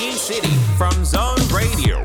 E City from Zone Radio.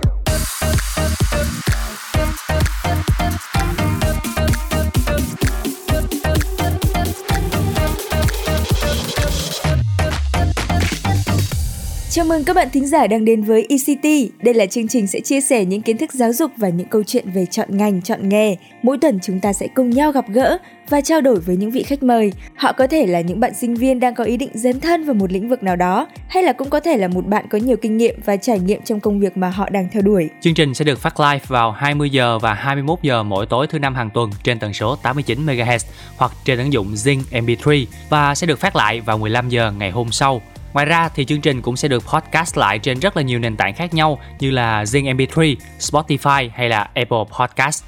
Chào mừng các bạn thính giả đang đến với ECT. Đây là chương trình sẽ chia sẻ những kiến thức giáo dục và những câu chuyện về chọn ngành, chọn nghề. Mỗi tuần chúng ta sẽ cùng nhau gặp gỡ và trao đổi với những vị khách mời. Họ có thể là những bạn sinh viên đang có ý định dấn thân vào một lĩnh vực nào đó, hay là cũng có thể là một bạn có nhiều kinh nghiệm và trải nghiệm trong công việc mà họ đang theo đuổi. Chương trình sẽ được phát live vào 20 giờ và 21 giờ mỗi tối thứ năm hàng tuần trên tần số 89 MHz hoặc trên ứng dụng Zing MP3 và sẽ được phát lại vào 15 giờ ngày hôm sau. Ngoài ra thì chương trình cũng sẽ được podcast lại trên rất là nhiều nền tảng khác nhau như là Zing MP3, Spotify hay là Apple Podcast.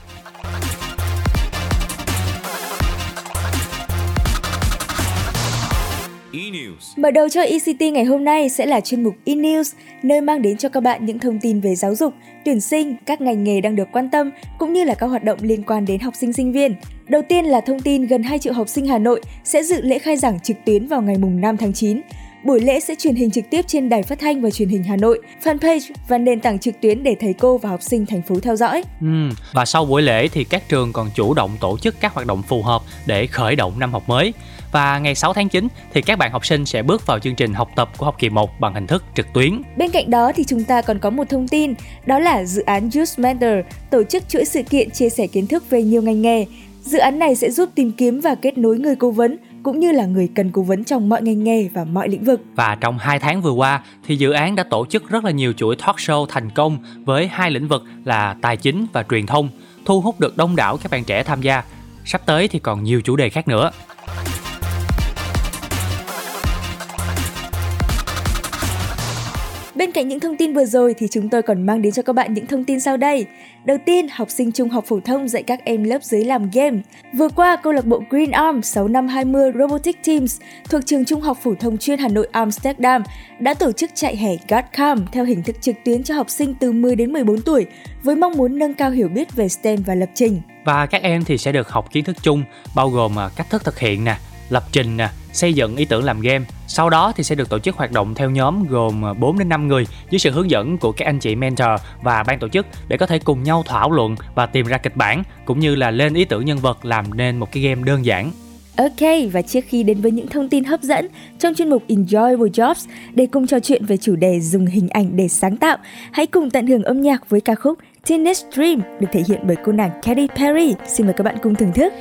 Mở đầu cho ECT ngày hôm nay sẽ là chuyên mục E-News, nơi mang đến cho các bạn những thông tin về giáo dục, tuyển sinh, các ngành nghề đang được quan tâm, cũng như là các hoạt động liên quan đến học sinh sinh viên. Đầu tiên là thông tin gần 2 triệu học sinh Hà Nội sẽ dự lễ khai giảng trực tuyến vào ngày mùng 5 tháng 9. Buổi lễ sẽ truyền hình trực tiếp trên đài phát thanh và truyền hình Hà Nội, fanpage và nền tảng trực tuyến để thầy cô và học sinh thành phố theo dõi. Ừ, và sau buổi lễ thì các trường còn chủ động tổ chức các hoạt động phù hợp để khởi động năm học mới. Và ngày 6 tháng 9 thì các bạn học sinh sẽ bước vào chương trình học tập của học kỳ 1 bằng hình thức trực tuyến. Bên cạnh đó thì chúng ta còn có một thông tin, đó là dự án Youth Mentor tổ chức chuỗi sự kiện chia sẻ kiến thức về nhiều ngành nghề. Dự án này sẽ giúp tìm kiếm và kết nối người cố vấn cũng như là người cần cố vấn trong mọi ngành nghề và mọi lĩnh vực. Và trong 2 tháng vừa qua thì dự án đã tổ chức rất là nhiều chuỗi talk show thành công với hai lĩnh vực là tài chính và truyền thông, thu hút được đông đảo các bạn trẻ tham gia. Sắp tới thì còn nhiều chủ đề khác nữa. Bên cạnh những thông tin vừa rồi thì chúng tôi còn mang đến cho các bạn những thông tin sau đây. Đầu tiên, học sinh trung học phổ thông dạy các em lớp dưới làm game. Vừa qua, câu lạc bộ Green Arm 6520 Robotic Teams thuộc trường trung học phổ thông chuyên Hà Nội Amsterdam đã tổ chức chạy hè God Camp theo hình thức trực tuyến cho học sinh từ 10 đến 14 tuổi với mong muốn nâng cao hiểu biết về STEM và lập trình. Và các em thì sẽ được học kiến thức chung bao gồm à, cách thức thực hiện nè, lập trình nè, xây dựng ý tưởng làm game. Sau đó thì sẽ được tổ chức hoạt động theo nhóm gồm à, 4 đến 5 người dưới sự hướng dẫn của các anh chị mentor và ban tổ chức để có thể cùng nhau thảo luận và tìm ra kịch bản cũng như là lên ý tưởng nhân vật làm nên một cái game đơn giản. Ok, và trước khi đến với những thông tin hấp dẫn trong chuyên mục Enjoyable Jobs để cùng trò chuyện về chủ đề dùng hình ảnh để sáng tạo, hãy cùng tận hưởng âm nhạc với ca khúc Teenage Dream được thể hiện bởi cô nàng Katy Perry. Xin mời các bạn cùng thưởng thức.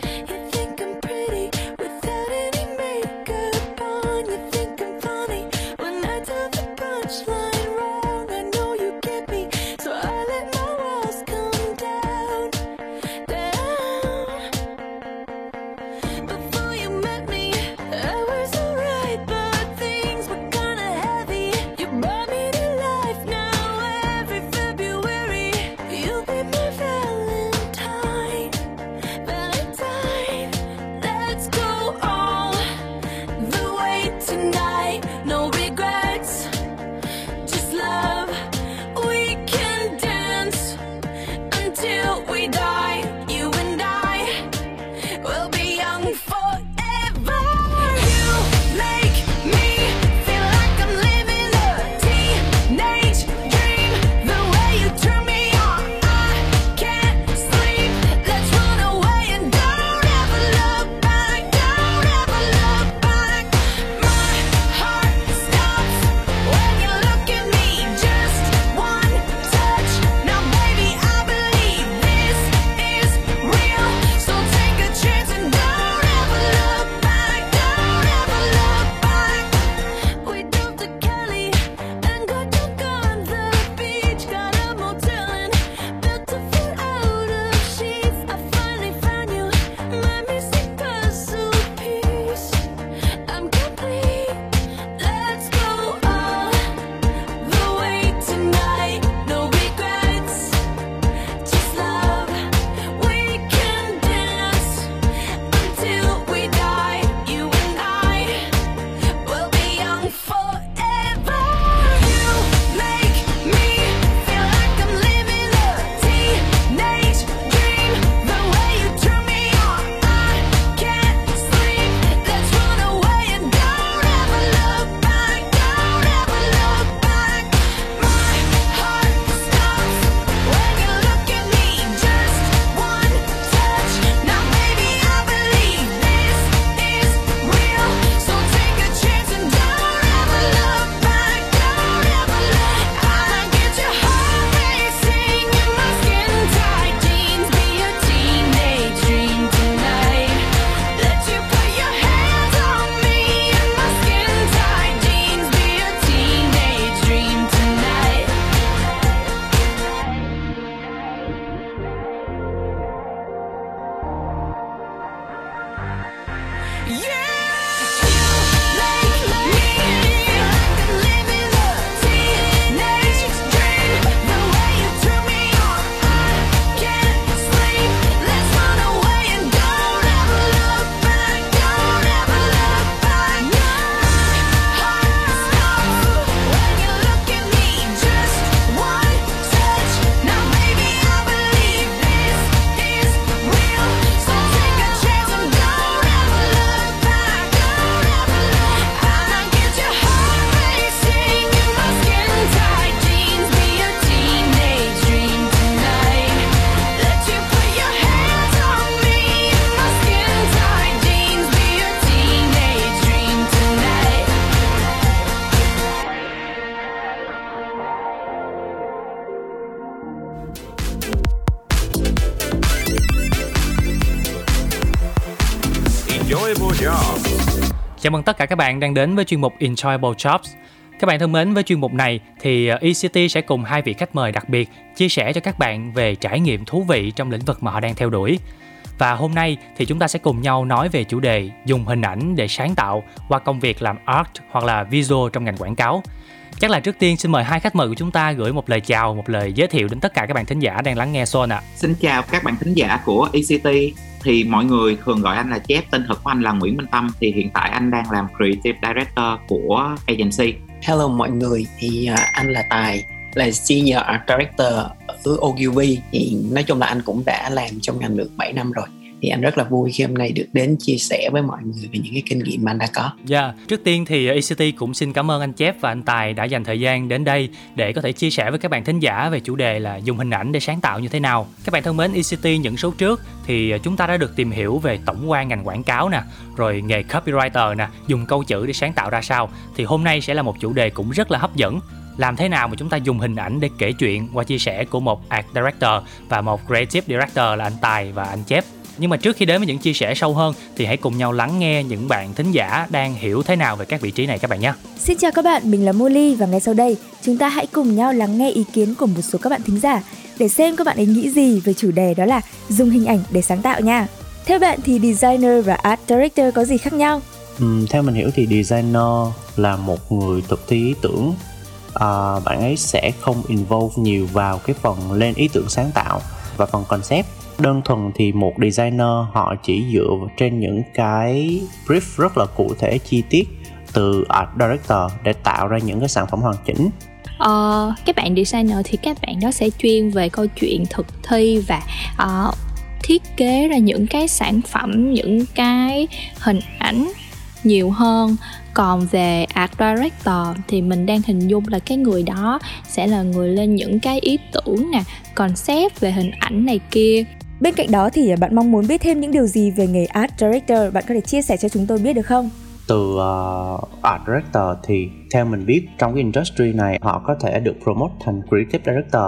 Chào mừng tất cả các bạn đang đến với chuyên mục Enjoyable Jobs. Các bạn thân mến, với chuyên mục này thì ờ, ECT sẽ cùng hai vị khách mời đặc biệt chia sẻ cho các bạn về trải nghiệm thú vị trong lĩnh vực mà họ đang theo đuổi. Và hôm nay thì chúng ta sẽ cùng nhau nói về chủ đề dùng hình ảnh để sáng tạo qua công việc làm art hoặc là visual trong ngành quảng cáo. Chắc là trước tiên xin mời hai khách mời của chúng ta gửi một lời chào, một lời giới thiệu đến tất cả các bạn thính giả đang lắng nghe Son ạ. Xin chào các bạn thính giả của ECT thì mọi người thường gọi anh là Chép, tên thật của anh là Nguyễn Minh Tâm. Thì hiện tại anh đang làm Creative Director của agency. Hello mọi người, thì uh, anh là Tài, là Senior Art Director ở Ogilvy thì nói chung là anh cũng đã làm trong ngành được 7 năm rồi thì anh rất là vui khi hôm nay được đến chia sẻ với mọi người về những cái kinh nghiệm mà anh đã có. Dạ, yeah. trước tiên thì ict cũng xin cảm ơn anh Chép và anh Tài đã dành thời gian đến đây để có thể chia sẻ với các bạn thính giả về chủ đề là dùng hình ảnh để sáng tạo như thế nào. Các bạn thân mến, ict những số trước thì chúng ta đã được tìm hiểu về tổng quan ngành quảng cáo nè, rồi nghề copywriter nè, dùng câu chữ để sáng tạo ra sao. Thì hôm nay sẽ là một chủ đề cũng rất là hấp dẫn làm thế nào mà chúng ta dùng hình ảnh để kể chuyện qua chia sẻ của một art director và một creative director là anh Tài và anh Chép. Nhưng mà trước khi đến với những chia sẻ sâu hơn thì hãy cùng nhau lắng nghe những bạn thính giả đang hiểu thế nào về các vị trí này các bạn nhé. Xin chào các bạn, mình là Molly và ngay sau đây chúng ta hãy cùng nhau lắng nghe ý kiến của một số các bạn thính giả để xem các bạn ấy nghĩ gì về chủ đề đó là dùng hình ảnh để sáng tạo nha. Theo bạn thì designer và art director có gì khác nhau? Ừ, theo mình hiểu thì designer là một người thực thi ý tưởng à, bạn ấy sẽ không involve nhiều vào cái phần lên ý tưởng sáng tạo và phần concept đơn thuần thì một designer họ chỉ dựa trên những cái brief rất là cụ thể chi tiết từ art director để tạo ra những cái sản phẩm hoàn chỉnh. Ờ, các bạn designer thì các bạn đó sẽ chuyên về câu chuyện thực thi và uh, thiết kế ra những cái sản phẩm những cái hình ảnh nhiều hơn. Còn về art director thì mình đang hình dung là cái người đó sẽ là người lên những cái ý tưởng nè concept về hình ảnh này kia. Bên cạnh đó thì bạn mong muốn biết thêm những điều gì về nghề art director, bạn có thể chia sẻ cho chúng tôi biết được không? từ uh, art director thì theo mình biết trong cái industry này họ có thể được promote thành creative director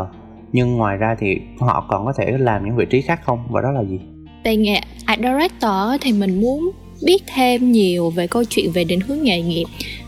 nhưng ngoài ra thì họ còn có thể làm những vị trí khác không? Và đó là gì? Về nghề art director thì mình muốn biết thêm nhiều về câu chuyện về định hướng nghề nghiệp.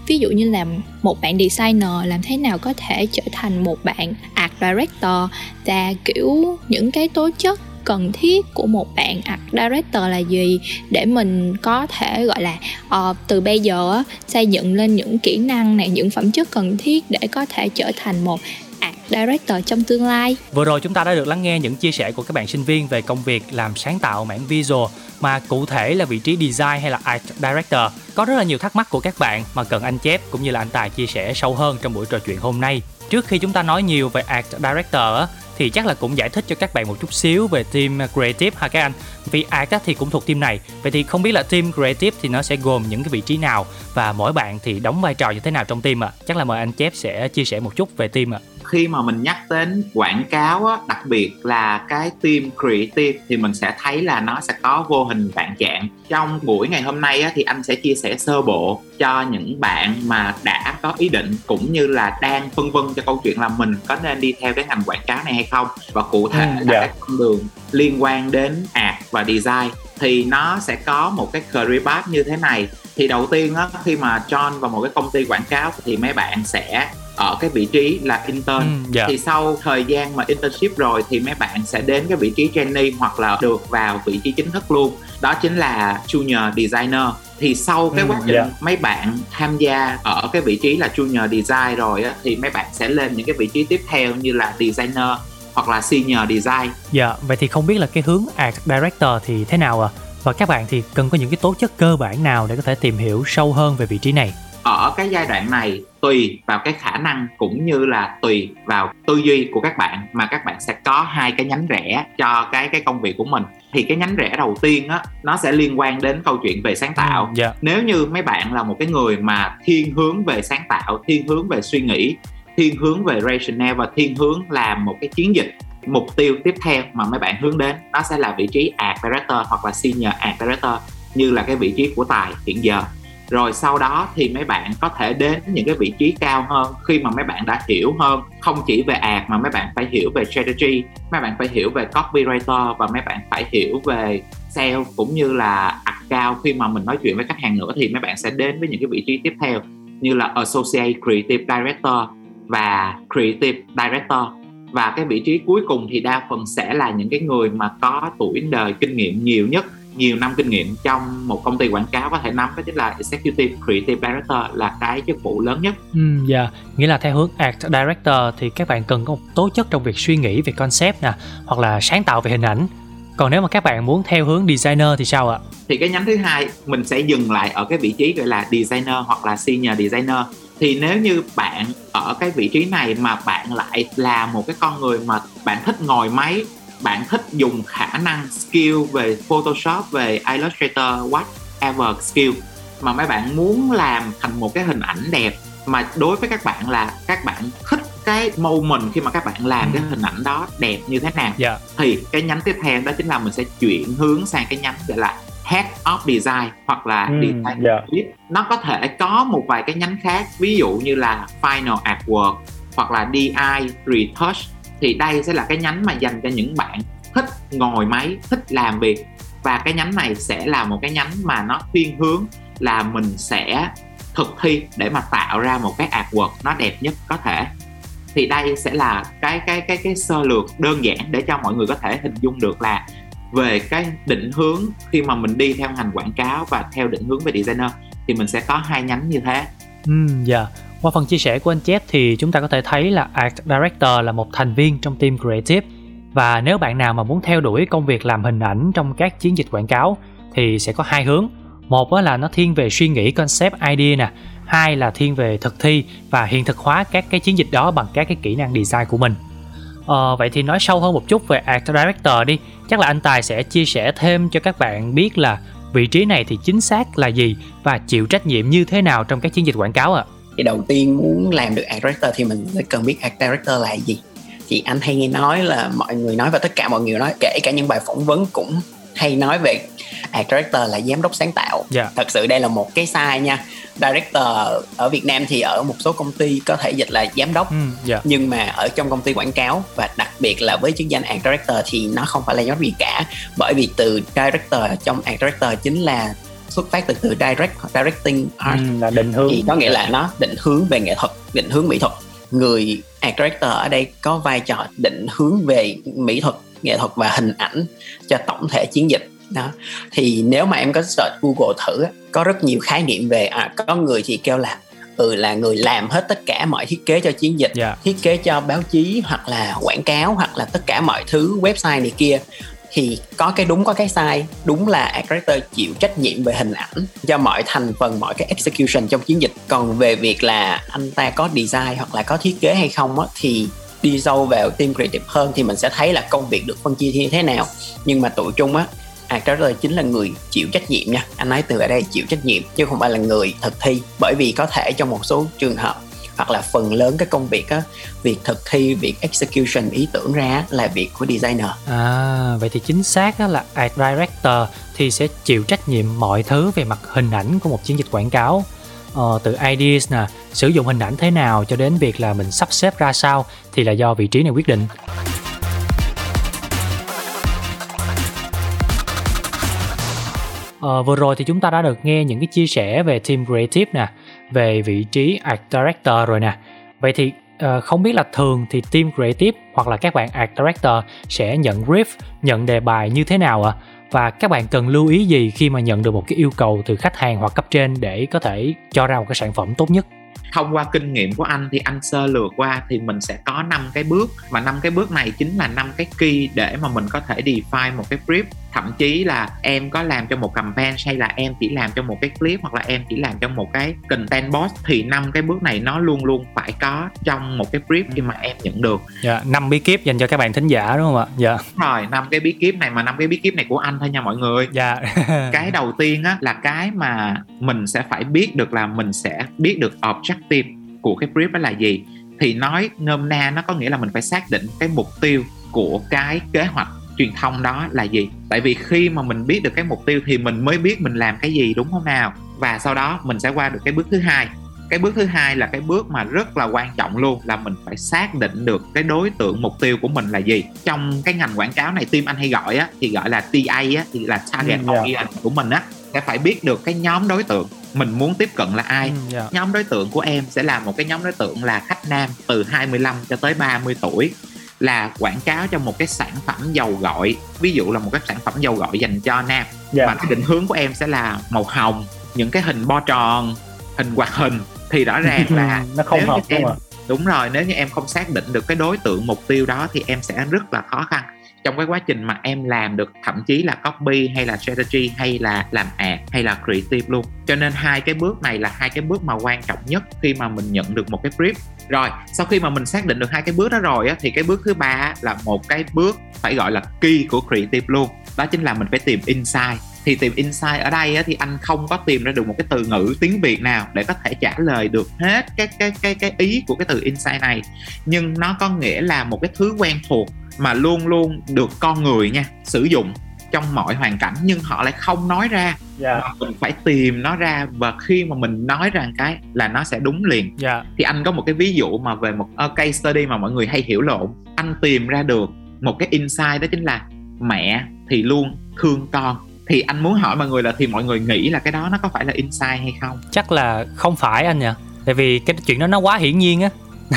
Ví dụ như là một bạn designer làm thế nào có thể trở thành một bạn art director và kiểu những cái tố chất cần thiết của một bạn art director là gì để mình có thể gọi là uh, từ bây giờ xây dựng lên những kỹ năng này những phẩm chất cần thiết để có thể trở thành một art director trong tương lai Vừa rồi chúng ta đã được lắng nghe những chia sẻ của các bạn sinh viên về công việc làm sáng tạo mảng visual mà cụ thể là vị trí design hay là art director. Có rất là nhiều thắc mắc của các bạn mà cần anh Chép cũng như là anh Tài chia sẻ sâu hơn trong buổi trò chuyện hôm nay. Trước khi chúng ta nói nhiều về art director thì chắc là cũng giải thích cho các bạn một chút xíu về team creative ha các anh. Vì art thì cũng thuộc team này. Vậy thì không biết là team creative thì nó sẽ gồm những cái vị trí nào và mỗi bạn thì đóng vai trò như thế nào trong team ạ? À? Chắc là mời anh Chép sẽ chia sẻ một chút về team ạ. À khi mà mình nhắc đến quảng cáo á, đặc biệt là cái team creative thì mình sẽ thấy là nó sẽ có vô hình vạn trạng. Trong buổi ngày hôm nay á, thì anh sẽ chia sẻ sơ bộ cho những bạn mà đã có ý định cũng như là đang phân vân cho câu chuyện là mình có nên đi theo cái ngành quảng cáo này hay không. Và cụ thể Ừ, là dạ. các con đường liên quan đến art và design thì nó sẽ có một cái career path như thế này. Thì đầu tiên á khi mà John vào một cái công ty quảng cáo thì mấy bạn sẽ ở cái vị trí là intern Ừ, dạ. thì sau thời gian mà internship rồi thì mấy bạn sẽ đến cái vị trí trainee hoặc là được vào vị trí chính thức luôn đó chính là junior designer thì sau cái Ừ, quá trình dạ. mấy bạn tham gia ở cái vị trí là junior design rồi á, thì mấy bạn sẽ lên những cái vị trí tiếp theo như là designer hoặc là senior design Dạ, vậy thì không biết là cái hướng art director thì thế nào ạ? À? Và các bạn thì cần có những cái tố chất cơ bản nào để có thể tìm hiểu sâu hơn về vị trí này? Ở cái giai đoạn này tùy vào cái khả năng cũng như là tùy vào tư duy của các bạn mà các bạn sẽ có hai cái nhánh rẽ cho cái cái công việc của mình. Thì cái nhánh rẽ đầu tiên á nó sẽ liên quan đến câu chuyện về sáng tạo. Dạ. nếu như mấy bạn là một cái người mà thiên hướng về sáng tạo thiên hướng về suy nghĩ thiên hướng về rationale và thiên hướng làm một cái chiến dịch mục tiêu tiếp theo mà mấy bạn hướng đến đó sẽ là vị trí art director hoặc là senior art director như là cái vị trí của tài hiện giờ rồi sau đó thì mấy bạn có thể đến những cái vị trí cao hơn khi mà mấy bạn đã hiểu hơn. Không chỉ về ad mà mấy bạn phải hiểu về strategy, mấy bạn phải hiểu về copywriter và mấy bạn phải hiểu về sale cũng như là account khi mà mình nói chuyện với khách hàng nữa thì mấy bạn sẽ đến với những cái vị trí tiếp theo như là associate creative director và creative director. Và cái vị trí cuối cùng thì đa phần sẽ là những cái người mà có tuổi đời kinh nghiệm nhiều nhất nhiều năm kinh nghiệm trong một công ty quảng cáo có thể nắm đó chính là executive creative director là cái chức vụ lớn nhất Ừ, dạ, nghĩa là theo hướng Art Director thì các bạn cần có một tố chất trong việc suy nghĩ về concept nè, hoặc là sáng tạo về hình ảnh. Còn nếu mà các bạn muốn theo hướng designer thì sao ạ? thì cái nhánh thứ hai mình sẽ dừng lại ở cái vị trí gọi là designer hoặc là senior designer thì nếu như bạn ở cái vị trí này mà bạn lại là một cái con người mà bạn thích ngồi máy bạn thích dùng khả năng skill về photoshop về illustrator whatever skill mà mấy bạn muốn làm thành một cái hình ảnh đẹp mà đối với các bạn là các bạn thích cái moment khi mà các bạn làm cái hình ảnh đó đẹp như thế nào Dạ. thì cái nhánh tiếp theo đó chính là mình sẽ chuyển hướng sang cái nhánh gọi là head of design hoặc là Ừ, design dạ. lead. nó có thể có một vài cái nhánh khác ví dụ như là final artwork hoặc là DI retouch thì đây sẽ là cái nhánh mà dành cho những bạn thích ngồi máy thích làm việc. Và cái nhánh này sẽ là một cái nhánh mà nó thiên hướng là mình sẽ thực thi để mà tạo ra một cái artwork nó đẹp nhất có thể. Thì đây sẽ là cái cái cái cái sơ lược đơn giản để cho mọi người có thể hình dung được là về cái định hướng khi mà mình đi theo ngành quảng cáo và theo định hướng về designer thì mình sẽ có hai nhánh như thế. Ừ, dạ. Qua phần chia sẻ của anh Chép thì chúng ta có thể thấy là Art Director là một thành viên trong team creative và nếu bạn nào mà muốn theo đuổi công việc làm hình ảnh trong các chiến dịch quảng cáo thì sẽ có hai hướng. Một là nó thiên về suy nghĩ concept idea nè, hai là thiên về thực thi và hiện thực hóa các cái chiến dịch đó bằng các cái kỹ năng design của mình. Ờ, vậy thì nói sâu hơn một chút về Art Director đi, chắc là anh Tài sẽ chia sẻ thêm cho các bạn biết là vị trí này thì chính xác là gì và chịu trách nhiệm như thế nào trong các chiến dịch quảng cáo ạ? Thì đầu tiên muốn làm được art director thì mình phải cần biết art director là gì. Thì anh hay nghe nói là mọi người nói và tất cả mọi người nói kể cả những bài phỏng vấn cũng hay nói về art director là giám đốc sáng tạo. Dạ. thật sự đây là một cái sai nha. Director ở Việt Nam thì ở một số công ty có thể dịch là giám đốc. Ừ, dạ. nhưng mà ở trong công ty quảng cáo và đặc biệt là với chức danh art director thì nó không phải là giám đốc gì cả. Bởi vì từ director trong art director chính là xuất phát từ từ direct directing art. Ừ, là định hướng. Thì có nghĩa là nó định hướng về nghệ thuật định hướng mỹ thuật. Người art director ở đây có vai trò định hướng về mỹ thuật nghệ thuật và hình ảnh cho tổng thể chiến dịch. Đó. Thì nếu mà em có search google thử có rất nhiều khái niệm về à, có người thì kêu là ừ là người làm hết tất cả mọi thiết kế cho chiến dịch Dạ. thiết kế cho báo chí hoặc là quảng cáo hoặc là tất cả mọi thứ website này kia thì có cái đúng có cái sai. Đúng là art director chịu trách nhiệm về hình ảnh cho mọi thành phần mọi cái execution trong chiến dịch. Còn về việc là anh ta có design hoặc là có thiết kế hay không á, thì đi sâu vào team creative hơn thì mình sẽ thấy là công việc được phân chia như thế nào. Nhưng mà tụi chung á à, actor director chính là người chịu trách nhiệm nha. Anh nói từ ở đây chịu trách nhiệm chứ không phải là người thực thi. Bởi vì có thể trong một số trường hợp hoặc là phần lớn cái công việc á việc thực thi việc execution ý tưởng ra là việc của designer À, vậy thì chính xác á là Art Director thì sẽ chịu trách nhiệm mọi thứ về mặt hình ảnh của một chiến dịch quảng cáo. Ờ, từ ideas nè, sử dụng hình ảnh thế nào cho đến việc là mình sắp xếp ra sao thì là do vị trí này quyết định. Ờ, vừa rồi thì chúng ta đã được nghe những cái chia sẻ về team creative nè, về vị trí art director rồi nè. Vậy thì uh, không biết là thường thì team creative hoặc là các bạn art director sẽ nhận brief, nhận đề bài như thế nào ạ? Và các bạn cần lưu ý gì khi mà nhận được một cái yêu cầu từ khách hàng hoặc cấp trên để có thể cho ra một cái sản phẩm tốt nhất? thông qua kinh nghiệm của anh thì anh sơ lược qua thì mình sẽ có năm cái bước mà năm cái bước này chính là năm cái key để mà mình có thể define một cái brief thậm chí là em có làm cho một campaign hay là em chỉ làm cho một cái clip hoặc là em chỉ làm cho một cái content post thì năm cái bước này nó luôn luôn phải có trong một cái brief khi mà em nhận được Dạ, năm bí kíp dành cho các bạn thính giả đúng không ạ? Dạ. rồi năm cái bí kíp này mà năm cái bí kíp này của anh thôi nha mọi người Dạ. cái đầu tiên á là cái mà mình sẽ phải biết được là mình sẽ biết được objective của cái brief đó là gì thì nói nôm na nó có nghĩa là mình phải xác định cái mục tiêu của cái kế hoạch truyền thông đó là gì? Tại vì khi mà mình biết được cái mục tiêu thì mình mới biết mình làm cái gì đúng không nào? Và sau đó mình sẽ qua được cái bước thứ hai. Cái bước thứ hai là cái bước mà rất là quan trọng luôn là mình phải xác định được cái đối tượng mục tiêu của mình là gì. Trong cái ngành quảng cáo này team anh hay gọi á thì gọi là TA á thì là target Ừ, dạ. audience của mình á sẽ phải biết được cái nhóm đối tượng mình muốn tiếp cận là ai. Ừ, dạ. nhóm đối tượng của em sẽ là một cái nhóm đối tượng là khách nam từ 25 cho tới 30 tuổi là quảng cáo cho một cái sản phẩm dầu gội ví dụ là một cái sản phẩm dầu gội dành cho nam. Dạ. mà cái định hướng của em sẽ là màu hồng những cái hình bo tròn hình hoạt hình. Thì rõ ràng là nó không hợp đúng em ạ? Đúng rồi nếu như em không xác định được cái đối tượng mục tiêu đó thì em sẽ rất là khó khăn. Trong cái quá trình mà em làm được thậm chí là copy hay là strategy hay là làm ad hay là creative luôn. Cho nên hai cái bước này là hai cái bước mà quan trọng nhất khi mà mình nhận được một cái brief rồi sau khi mà mình xác định được hai cái bước đó rồi á, thì cái bước thứ ba là một cái bước phải gọi là key của creative luôn. Đó chính là mình phải tìm insight. Thì tìm insight ở đây á, thì anh không có tìm ra được một cái từ ngữ tiếng việt nào để có thể trả lời được hết cái cái cái cái ý của cái từ insight này. Nhưng nó có nghĩa là một cái thứ quen thuộc mà luôn luôn được con người nha sử dụng trong mọi hoàn cảnh nhưng họ lại không nói ra. Dạ. Mà mình phải tìm nó ra và khi mà mình nói ra cái là nó sẽ đúng liền. Dạ. Thì anh có một cái ví dụ mà về một uh, case study mà mọi người hay hiểu lộn. Anh tìm ra được một cái insight đó chính là mẹ thì luôn thương con. Thì anh muốn hỏi mọi người là thì mọi người nghĩ là cái đó nó có phải là insight hay không? Chắc là không phải anh nhỉ. Tại vì cái chuyện đó nó quá hiển nhiên á.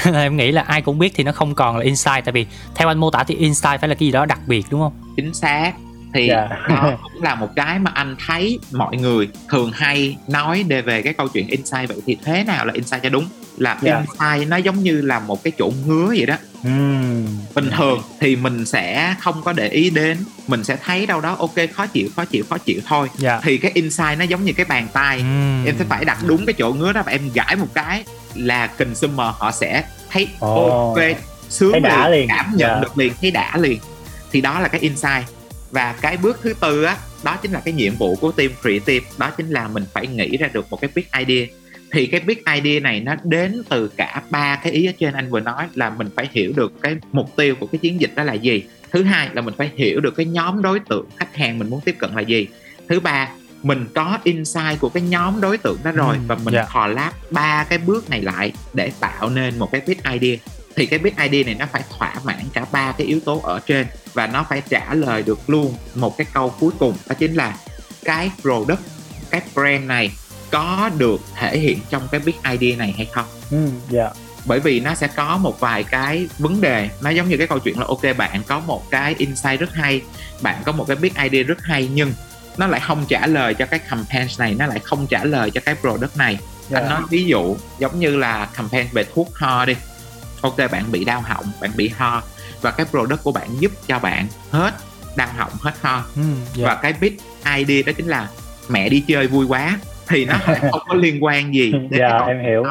Em nghĩ là ai cũng biết thì nó không còn là insight. Tại vì theo anh mô tả thì insight phải là cái gì đó đặc biệt đúng không? Chính xác thì Dạ. đó cũng là một cái mà anh thấy mọi người thường hay nói đề về cái câu chuyện insight vậy thì thế nào là insight cho đúng là Dạ. insight nó giống như là một cái chỗ ngứa vậy đó Ừm. bình thường thì mình sẽ không có để ý đến mình sẽ thấy đâu đó ok khó chịu khó chịu khó chịu thôi dạ thì cái insight nó giống như cái bàn tay Ừm. em sẽ phải đặt đúng cái chỗ ngứa đó và em gãi một cái là consumer họ sẽ thấy Ồ. ok sướng đã liền. cảm nhận Dạ. được liền thấy đã liền thì đó là cái insight và cái bước thứ tư á đó chính là cái nhiệm vụ của team creative đó chính là mình phải nghĩ ra được một cái big idea. Thì cái big idea này nó đến từ cả ba cái ý ở trên anh vừa nói là mình phải hiểu được cái mục tiêu của cái chiến dịch đó là gì. Thứ hai là mình phải hiểu được cái nhóm đối tượng khách hàng mình muốn tiếp cận là gì. Thứ ba mình có insight của cái nhóm đối tượng đó rồi Ừ, và mình dạ. collab ba cái bước này lại để tạo nên một cái big idea thì cái big idea này nó phải thỏa mãn cả ba cái yếu tố ở trên và nó phải trả lời được luôn một cái câu cuối cùng đó chính là cái product cái brand này có được thể hiện trong cái big idea này hay không? Ừm, dạ. Bởi vì nó sẽ có một vài cái vấn đề. Nó giống như cái câu chuyện là ok bạn có một cái insight rất hay bạn có một cái big idea rất hay nhưng nó lại không trả lời cho cái campaign này nó lại không trả lời cho cái product này. Dạ. Anh nói ví dụ giống như là campaign về thuốc ho đi ok bạn bị đau họng bạn bị ho. Và cái product của bạn giúp cho bạn hết đau họng hết ho. Ừm, dạ. và cái big idea đó chính là mẹ đi chơi vui quá thì nó không có liên quan gì đến cái dạ em hiểu.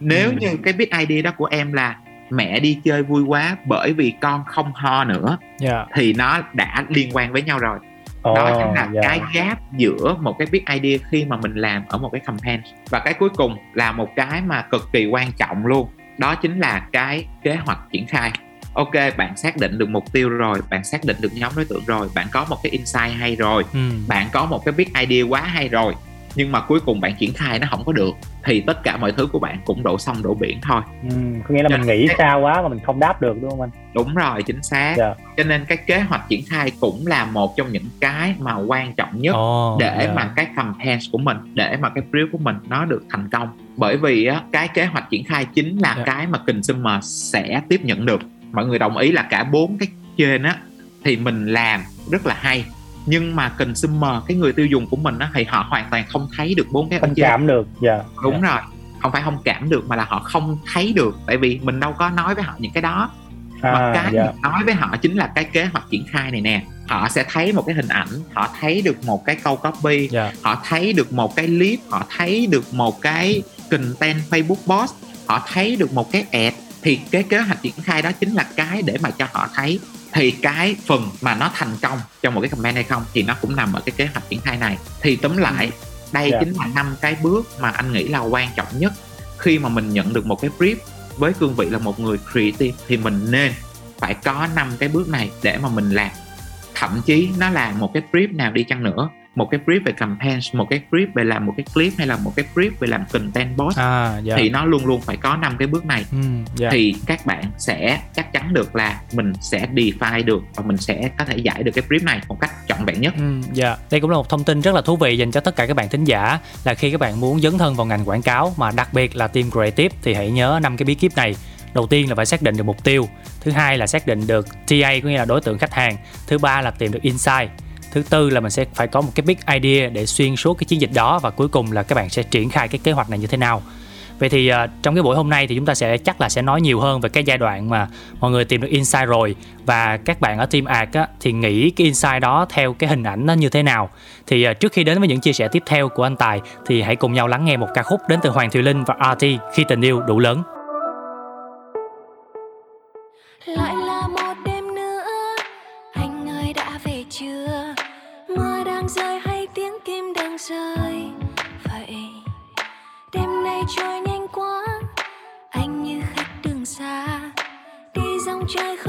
nếu Ừ. như cái big idea đó của em là mẹ đi chơi vui quá bởi vì con không ho nữa dạ. thì nó đã liên quan với nhau rồi. Ồ, đó chính là dạ. cái gap giữa một cái big idea khi mà mình làm ở một cái campaign. Và cái cuối cùng là một cái mà cực kỳ quan trọng luôn đó chính là cái kế hoạch triển khai ok bạn xác định được mục tiêu rồi bạn xác định được nhóm đối tượng rồi bạn có một cái insight hay rồi Ừm. bạn có một cái big idea quá hay rồi nhưng mà cuối cùng bạn triển khai nó không có được thì tất cả mọi thứ của bạn cũng đổ sông đổ biển thôi. Ừm, có nghĩa là mình nghĩ xa quá mà mình không đáp được đúng không anh? Đúng rồi chính xác. Dạ. cho nên cái kế hoạch triển khai cũng là một trong những cái mà quan trọng nhất Ồ, để dạ. mà cái campaign của mình để mà cái brief của mình nó được thành công. Bởi vì á, cái kế hoạch triển khai chính là Dạ. cái mà consumer sẽ tiếp nhận được. Mọi người đồng ý là cả bốn cái trên á thì mình làm rất là hay nhưng mà consumer cái người tiêu dùng của mình á thì họ hoàn toàn không thấy được bốn cái không cảm được dạ. Đúng rồi không phải không cảm được mà là họ không thấy được tại vì mình đâu có nói với họ những cái đó. Mà à, cái dạ. mình nói với họ chính là cái kế hoạch triển khai này nè. Họ sẽ thấy một cái hình ảnh họ thấy được một cái câu copy dạ. họ thấy được một cái clip họ thấy được một cái content facebook post họ thấy được một cái ad. Thì cái kế hoạch triển khai đó chính là cái để mà cho họ thấy thì cái phần mà nó thành công trong một cái campaign hay không thì nó cũng nằm ở cái kế hoạch triển khai này. Thì tóm lại đây Dạ. chính là năm cái bước mà anh nghĩ là quan trọng nhất. Khi mà mình nhận được một cái brief với cương vị là một người creative thì mình nên phải có năm cái bước này để mà mình làm. Thậm chí nó là một cái brief nào đi chăng nữa một cái brief về campaign một cái brief về làm một cái clip hay là một cái brief về làm content post à dạ thì nó luôn luôn phải có năm cái bước này ừ, dạ. thì các bạn sẽ chắc chắn được là mình sẽ define được và mình sẽ có thể giải được cái brief này một cách trọn vẹn nhất Ừ, dạ. Đây cũng là một thông tin rất là thú vị dành cho tất cả các bạn thính giả là khi các bạn muốn dấn thân vào ngành quảng cáo mà đặc biệt là team creative thì hãy nhớ năm cái bí kíp này. Đầu tiên là phải xác định được mục tiêu, thứ hai là xác định được TA có nghĩa là đối tượng khách hàng, thứ ba là tìm được insight, thứ tư là mình sẽ phải có một cái big idea để xuyên suốt cái chiến dịch đó và cuối cùng là các bạn sẽ triển khai cái kế hoạch này như thế nào. Vậy thì uh, trong cái buổi hôm nay thì chúng ta sẽ chắc là sẽ nói nhiều hơn về cái giai đoạn mà mọi người tìm được insight rồi và các bạn ở team art á, thì nghĩ cái insight đó theo cái hình ảnh nó như thế nào. Thì uh, trước khi đến với những chia sẻ tiếp theo của anh Tài thì hãy cùng nhau lắng nghe một ca khúc đến từ Hoàng Thùy Linh và RT khi tình yêu đủ lớn. lại rơi. Vậy, đêm nay trôi nhanh quá, anh như khách đường xa, đi dòng trời không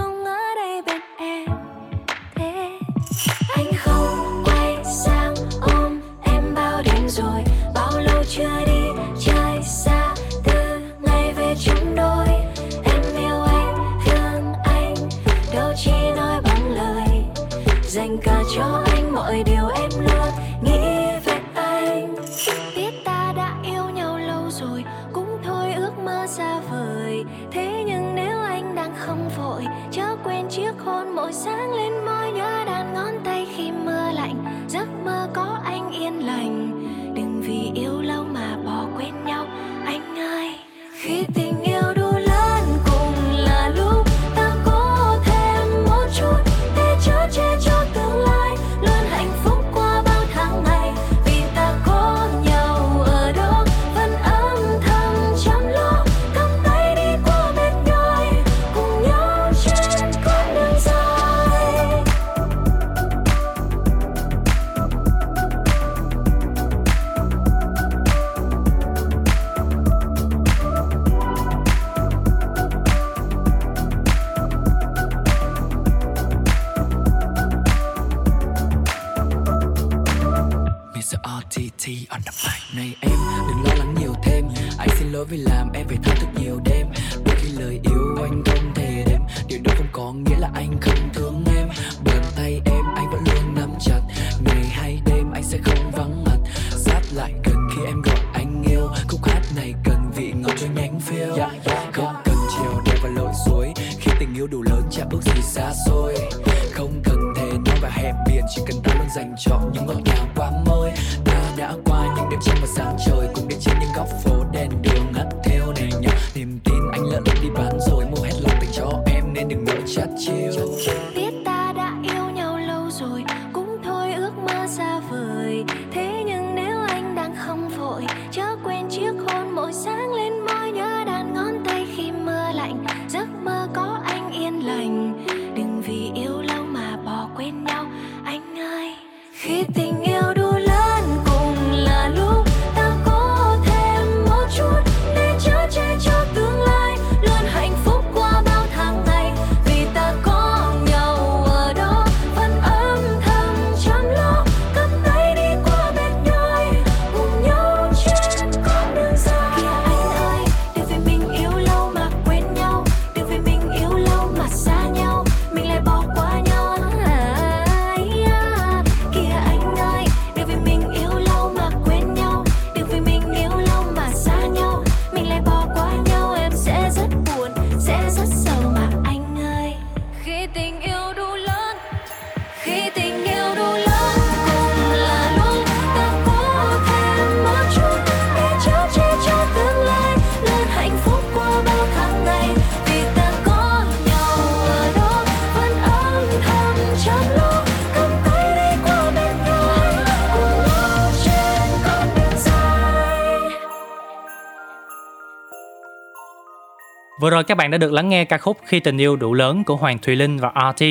chỉ cần cố luôn dành cho những ngọt ngào qua môi ta đã qua, những đêm trăng và sáng trời Vừa rồi các bạn đã được lắng nghe ca khúc Khi tình yêu đủ lớn của Hoàng Thùy Linh và RT.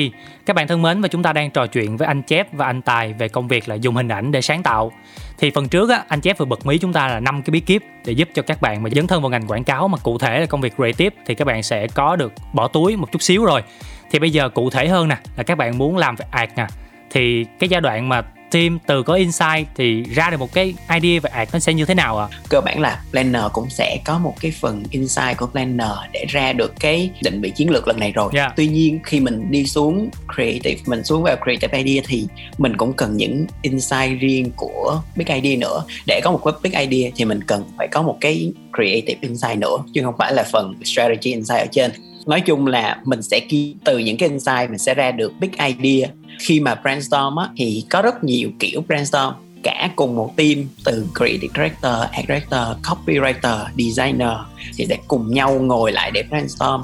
Các bạn thân mến và chúng ta đang trò chuyện với anh Chép và anh Tài về công việc là dùng hình ảnh để sáng tạo. Thì phần trước á, anh Chép vừa bật mí chúng ta là năm cái bí kíp để giúp cho các bạn mà dấn thân vào ngành quảng cáo mà cụ thể là công việc creative thì các bạn sẽ có được bỏ túi một chút xíu rồi. Thì bây giờ cụ thể hơn nè là các bạn muốn làm về art nè thì cái giai đoạn mà team từ có insight thì ra được một cái idea về art nó sẽ như thế nào ạ à? cơ bản là planner cũng sẽ có một cái phần insight của planner để ra được cái định vị chiến lược lần này rồi Yeah. tuy nhiên khi mình đi xuống creative mình xuống vào creative idea thì mình cũng cần những insight riêng của big idea nữa để có một cái big idea thì mình cần phải có một cái creative insight nữa chứ không phải là phần strategy insight ở trên nói chung là mình sẽ ghi từ những cái insight mình sẽ ra được big idea khi mà brainstorm á, thì có rất nhiều kiểu brainstorm cả cùng một team từ creative director, art director, copywriter, designer thì sẽ cùng nhau ngồi lại để brainstorm.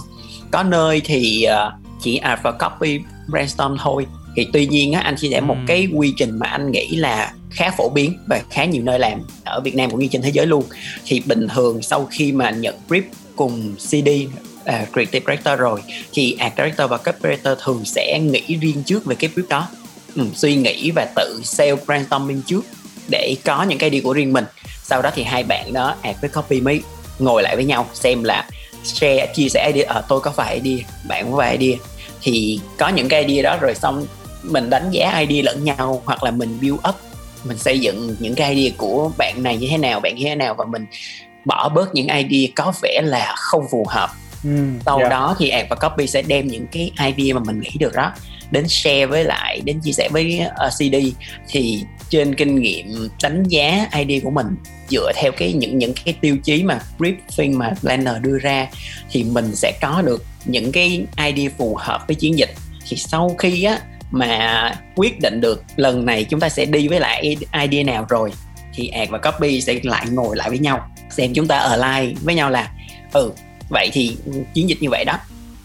Có nơi thì ờ, chỉ art và copy brainstorm thôi. Thì tuy nhiên á, anh chia sẻ một Ừm. cái quy trình mà anh nghĩ là khá phổ biến và khá nhiều nơi làm ở Việt Nam cũng như trên thế giới luôn. Thì bình thường sau khi mà nhận brief cùng CD uh, creative director rồi thì art director và copywriter thường sẽ nghĩ riêng trước về cái brief đó. Ừ, suy nghĩ và tự sell brainstorming trước để có những cái đi của riêng mình. Sau đó thì hai bạn đó à, art với copy mới ngồi lại với nhau xem là share chia sẻ idea à, ờ, tôi có vài idea bạn có vài idea. Thì có những cái idea đó rồi xong mình đánh giá idea lẫn nhau hoặc là mình build up mình xây dựng những cái idea của bạn này như thế nào bạn như thế nào và mình bỏ bớt những idea có vẻ là không phù hợp sau Dạ. đó thì art và copy sẽ đem những cái idea mà mình nghĩ được đó đến share với lại đến chia sẻ với uh, CD thì trên kinh nghiệm đánh giá idea của mình dựa theo cái những những cái tiêu chí mà briefing mà planner đưa ra thì mình sẽ có được những cái idea phù hợp với chiến dịch thì sau khi á mà quyết định được lần này chúng ta sẽ đi với lại idea nào rồi thì art và copy sẽ lại ngồi lại với nhau xem chúng ta align với nhau là ừ vậy thì chiến dịch như vậy đó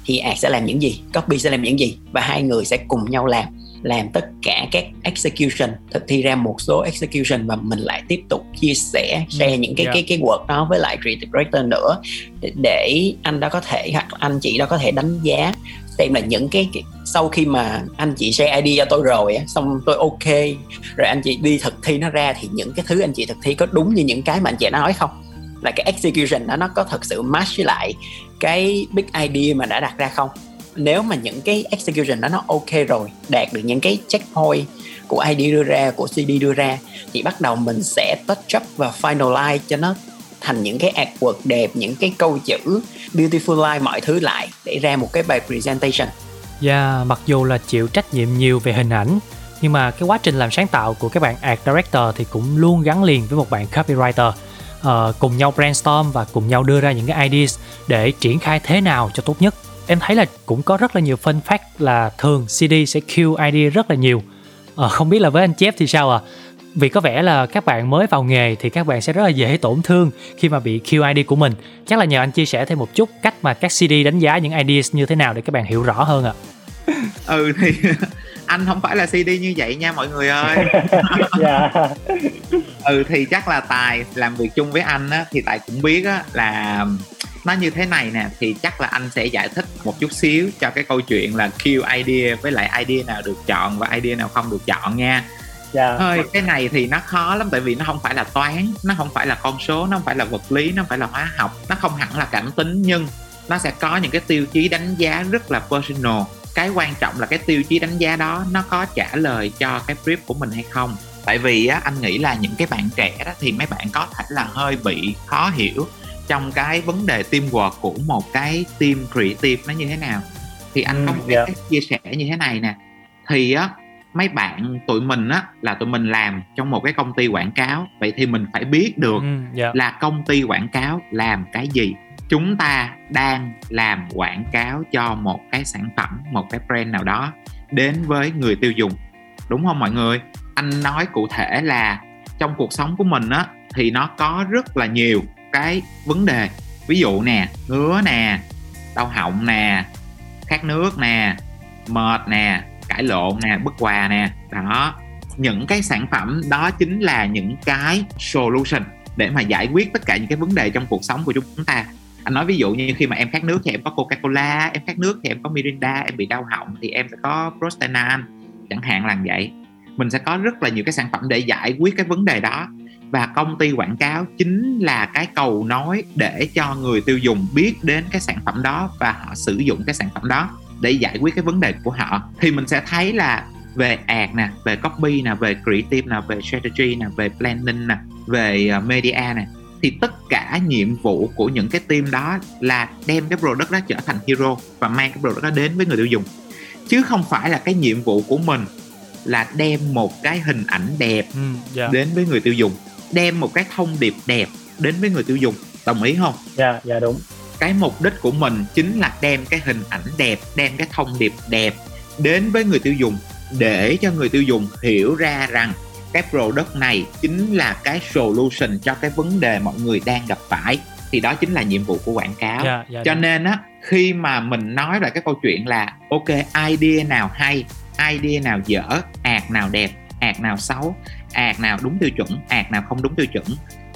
thì art sẽ làm những gì? Copy sẽ làm những gì? Và hai người sẽ cùng nhau làm làm tất cả các execution thực thi ra một số execution và mình lại tiếp tục chia sẻ share những cái yeah. cái cái work đó với lại creative director nữa. Để, anh đó có thể hoặc anh chị đó có thể đánh giá xem là những cái, cái sau khi mà anh chị share ID cho tôi rồi xong tôi ok rồi anh chị đi thực thi nó ra thì những cái thứ anh chị thực thi có đúng như những cái mà anh chị đã nói không là cái execution đó nó có thật sự match với lại cái big idea mà đã đặt ra không? Nếu mà những cái execution đó nó ok rồi đạt được những cái checkpoint của ID đưa ra của CD đưa ra thì bắt đầu mình sẽ touch up và finalize cho nó thành những cái artwork đẹp những cái câu chữ beautiful line mọi thứ lại để ra một cái bài presentation. Dạ, mặc dù là chịu trách nhiệm nhiều về hình ảnh nhưng mà cái quá trình làm sáng tạo của các bạn art director thì cũng luôn gắn liền với một bạn copywriter uh, cùng nhau brainstorm và cùng nhau đưa ra những cái ideas để triển khai thế nào cho tốt nhất. Em thấy là cũng có rất là nhiều fun fact là thường CD sẽ kill idea rất là nhiều. Uh, không biết là với anh chép thì sao à vì có vẻ là các bạn mới vào nghề thì các bạn sẽ rất là dễ tổn thương khi mà bị kill ID của mình. Chắc là nhờ anh chia sẻ thêm một chút cách mà các CD đánh giá những ideas như thế nào để các bạn hiểu rõ hơn ạ. Ừ thì anh không phải là CD như vậy nha mọi người ơi. Dạ. Ừ thì chắc là tài làm việc chung với anh á thì tài cũng biết á là nó như thế này nè thì chắc là anh sẽ giải thích một chút xíu cho cái câu chuyện là Q idea với lại idea nào được chọn và idea nào không được chọn nha. Dạ. Thôi cái này thì nó khó lắm tại vì nó không phải là toán nó không phải là con số nó không phải là vật lý nó không phải là hóa học nó không hẳn là cảm tính nhưng nó sẽ có những cái tiêu chí đánh giá rất là personal cái quan trọng là cái tiêu chí đánh giá đó nó có trả lời cho cái brief của mình hay không? Tại vì á anh nghĩ là những cái bạn trẻ đó thì mấy bạn có thể là hơi bị khó hiểu trong cái vấn đề teamwork của một cái team creative nó như thế nào. Thì anh có Ừ, một cái dạ. chia sẻ như thế này nè. Thì á mấy bạn tụi mình á là tụi mình làm trong một cái công ty quảng cáo vậy thì mình phải biết được ừ, dạ. là công ty quảng cáo làm cái gì chúng ta đang làm quảng cáo cho một cái sản phẩm, một cái brand nào đó đến với người tiêu dùng. Đúng không mọi người? Anh nói cụ thể là trong cuộc sống của mình á, thì nó có rất là nhiều cái vấn đề. Ví dụ nè, ngứa nè, đau họng nè, khát nước nè, mệt nè, cãi lộn nè bất quà nè. Đó, những cái sản phẩm đó chính là những cái solution để mà giải quyết tất cả những cái vấn đề trong cuộc sống của chúng ta anh nói ví dụ như khi mà em khát nước thì em có coca cola em khát nước thì em có mirinda, em bị đau họng thì em sẽ có prostanan, chẳng hạn là vậy. Mình sẽ có rất là nhiều cái sản phẩm để giải quyết cái vấn đề đó. Và công ty quảng cáo chính là cái cầu nối để cho người tiêu dùng biết đến cái sản phẩm đó và họ sử dụng cái sản phẩm đó để giải quyết cái vấn đề của họ. Thì mình sẽ thấy là về ad nè, về copy nè, về creative nè, về strategy nè, về planning nè, về ờ, media nè thì tất cả nhiệm vụ của những cái team đó là đem cái product đó trở thành hero và mang cái product đó đến với người tiêu dùng. Chứ không phải là cái nhiệm vụ của mình là đem một cái hình ảnh đẹp ừ, dạ. đến với người tiêu dùng đem một cái thông điệp đẹp đến với người tiêu dùng. Đồng ý không? Dạ dạ đúng. Cái mục đích của mình chính là đem cái hình ảnh đẹp đem cái thông điệp đẹp đến với người tiêu dùng để cho người tiêu dùng hiểu ra rằng cái product này chính là cái solution cho cái vấn đề mọi người đang gặp phải. Thì đó chính là nhiệm vụ của quảng cáo. Dạ dạ cho nên á khi mà mình nói lại cái câu chuyện là ok idea nào hay idea nào dở ad nào đẹp ad nào xấu ad nào đúng tiêu chuẩn ad nào không đúng tiêu chuẩn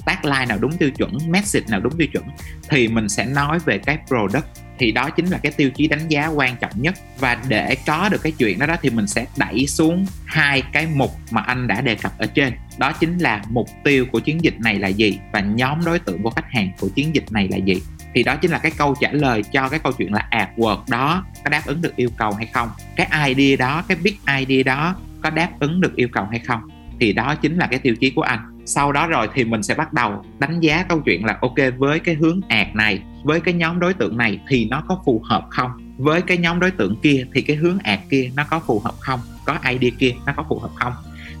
tagline nào đúng tiêu chuẩn message nào đúng tiêu chuẩn thì mình sẽ nói về cái product thì đó chính là cái tiêu chí đánh giá quan trọng nhất. Và để có được cái chuyện đó đó thì mình sẽ đẩy xuống hai cái mục mà anh đã đề cập ở trên. Đó chính là mục tiêu của chiến dịch này là gì và nhóm đối tượng của khách hàng của chiến dịch này là gì. Thì đó chính là cái câu trả lời cho cái câu chuyện là AdWords đó, có đáp ứng được yêu cầu hay không? Cái idea đó, cái big idea đó có đáp ứng được yêu cầu hay không? Thì đó chính là cái tiêu chí của anh sau đó rồi thì mình sẽ bắt đầu đánh giá câu chuyện là, ok, với cái hướng ạt này, với cái nhóm đối tượng này thì nó có phù hợp không? Với cái nhóm đối tượng kia thì cái hướng ạt kia nó có phù hợp không? Có idea kia nó có phù hợp không?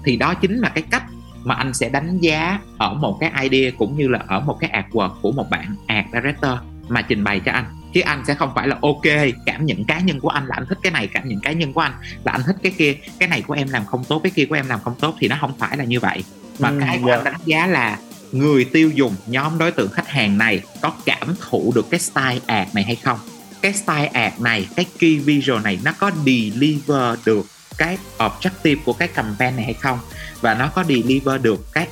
Thì đó chính là cái cách mà anh sẽ đánh giá ở một cái idea cũng như là ở một cái artwork của một bạn art director mà trình bày cho anh. Chứ anh sẽ không phải là, ok, cảm nhận cá nhân của anh là anh thích cái này, cảm nhận cá nhân của anh là anh thích cái kia, cái này của em làm không tốt, cái kia của em làm không tốt thì nó không phải là như vậy mà Ừ, cái của dạ. anh đánh giá là người tiêu dùng nhóm đối tượng khách hàng này có cảm thụ được cái style ad này hay không cái style ad này cái key visual này nó có deliver được cái objective của cái campaign này hay không và nó có deliver được cái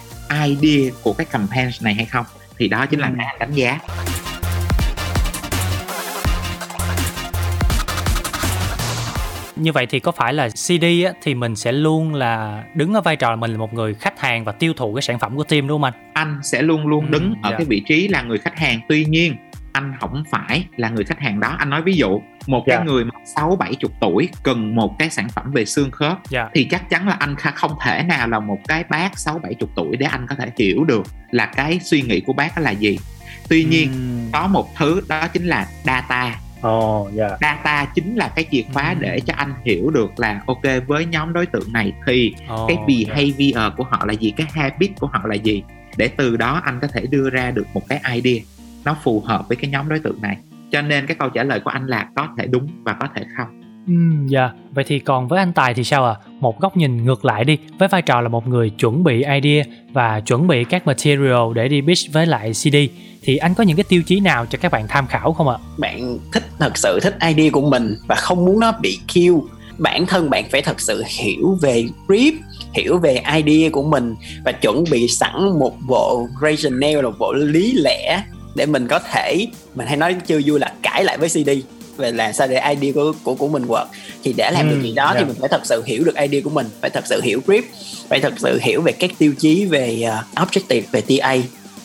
idea của cái campaign này hay không thì đó chính là Ừ. cái anh đánh giá như vậy thì có phải là CD á, thì mình sẽ luôn là đứng ở vai trò là mình là một người khách hàng và tiêu thụ cái sản phẩm của team đúng không anh? Anh sẽ luôn luôn Ừ, đứng ở dạ. cái vị trí là người khách hàng. Tuy nhiên anh không phải là người khách hàng đó. Anh nói ví dụ một Dạ. cái người mà sáu bảy chục tuổi cần một cái sản phẩm về xương khớp dạ. thì chắc chắn là anh không thể nào là một cái bác sáu bảy chục tuổi để anh có thể hiểu được là cái suy nghĩ của bác đó là gì. Tuy nhiên có một thứ đó chính là data ồ dạ data chính là cái chìa khóa Ừ. để cho anh hiểu được là ok với nhóm đối tượng này thì Ồ, cái dạ. behavior của họ là gì cái habit của họ là gì để từ đó anh có thể đưa ra được một cái idea nó phù hợp với cái nhóm đối tượng này cho nên cái câu trả lời của anh là có thể đúng và có thể không Ừm, dạ. Vậy thì còn với anh Tài thì sao ạ? Một góc nhìn ngược lại đi với vai trò là một người chuẩn bị idea và chuẩn bị các material để đi pitch với lại CD thì anh có những cái tiêu chí nào cho các bạn tham khảo không ạ? Bạn thích thật sự thích idea của mình và không muốn nó bị kill bản thân bạn phải thật sự hiểu về brief hiểu về idea của mình và chuẩn bị sẵn một bộ rationale là một bộ lý lẽ để mình có thể mình hay nói chưa vui là cãi lại với CD về làm sao để idea của của của mình work. Thì để làm được Ừ, chuyện đó thì dạ. mình phải thật sự hiểu được idea của mình phải thật sự hiểu brief phải thật sự hiểu về các tiêu chí về uh, objective về TA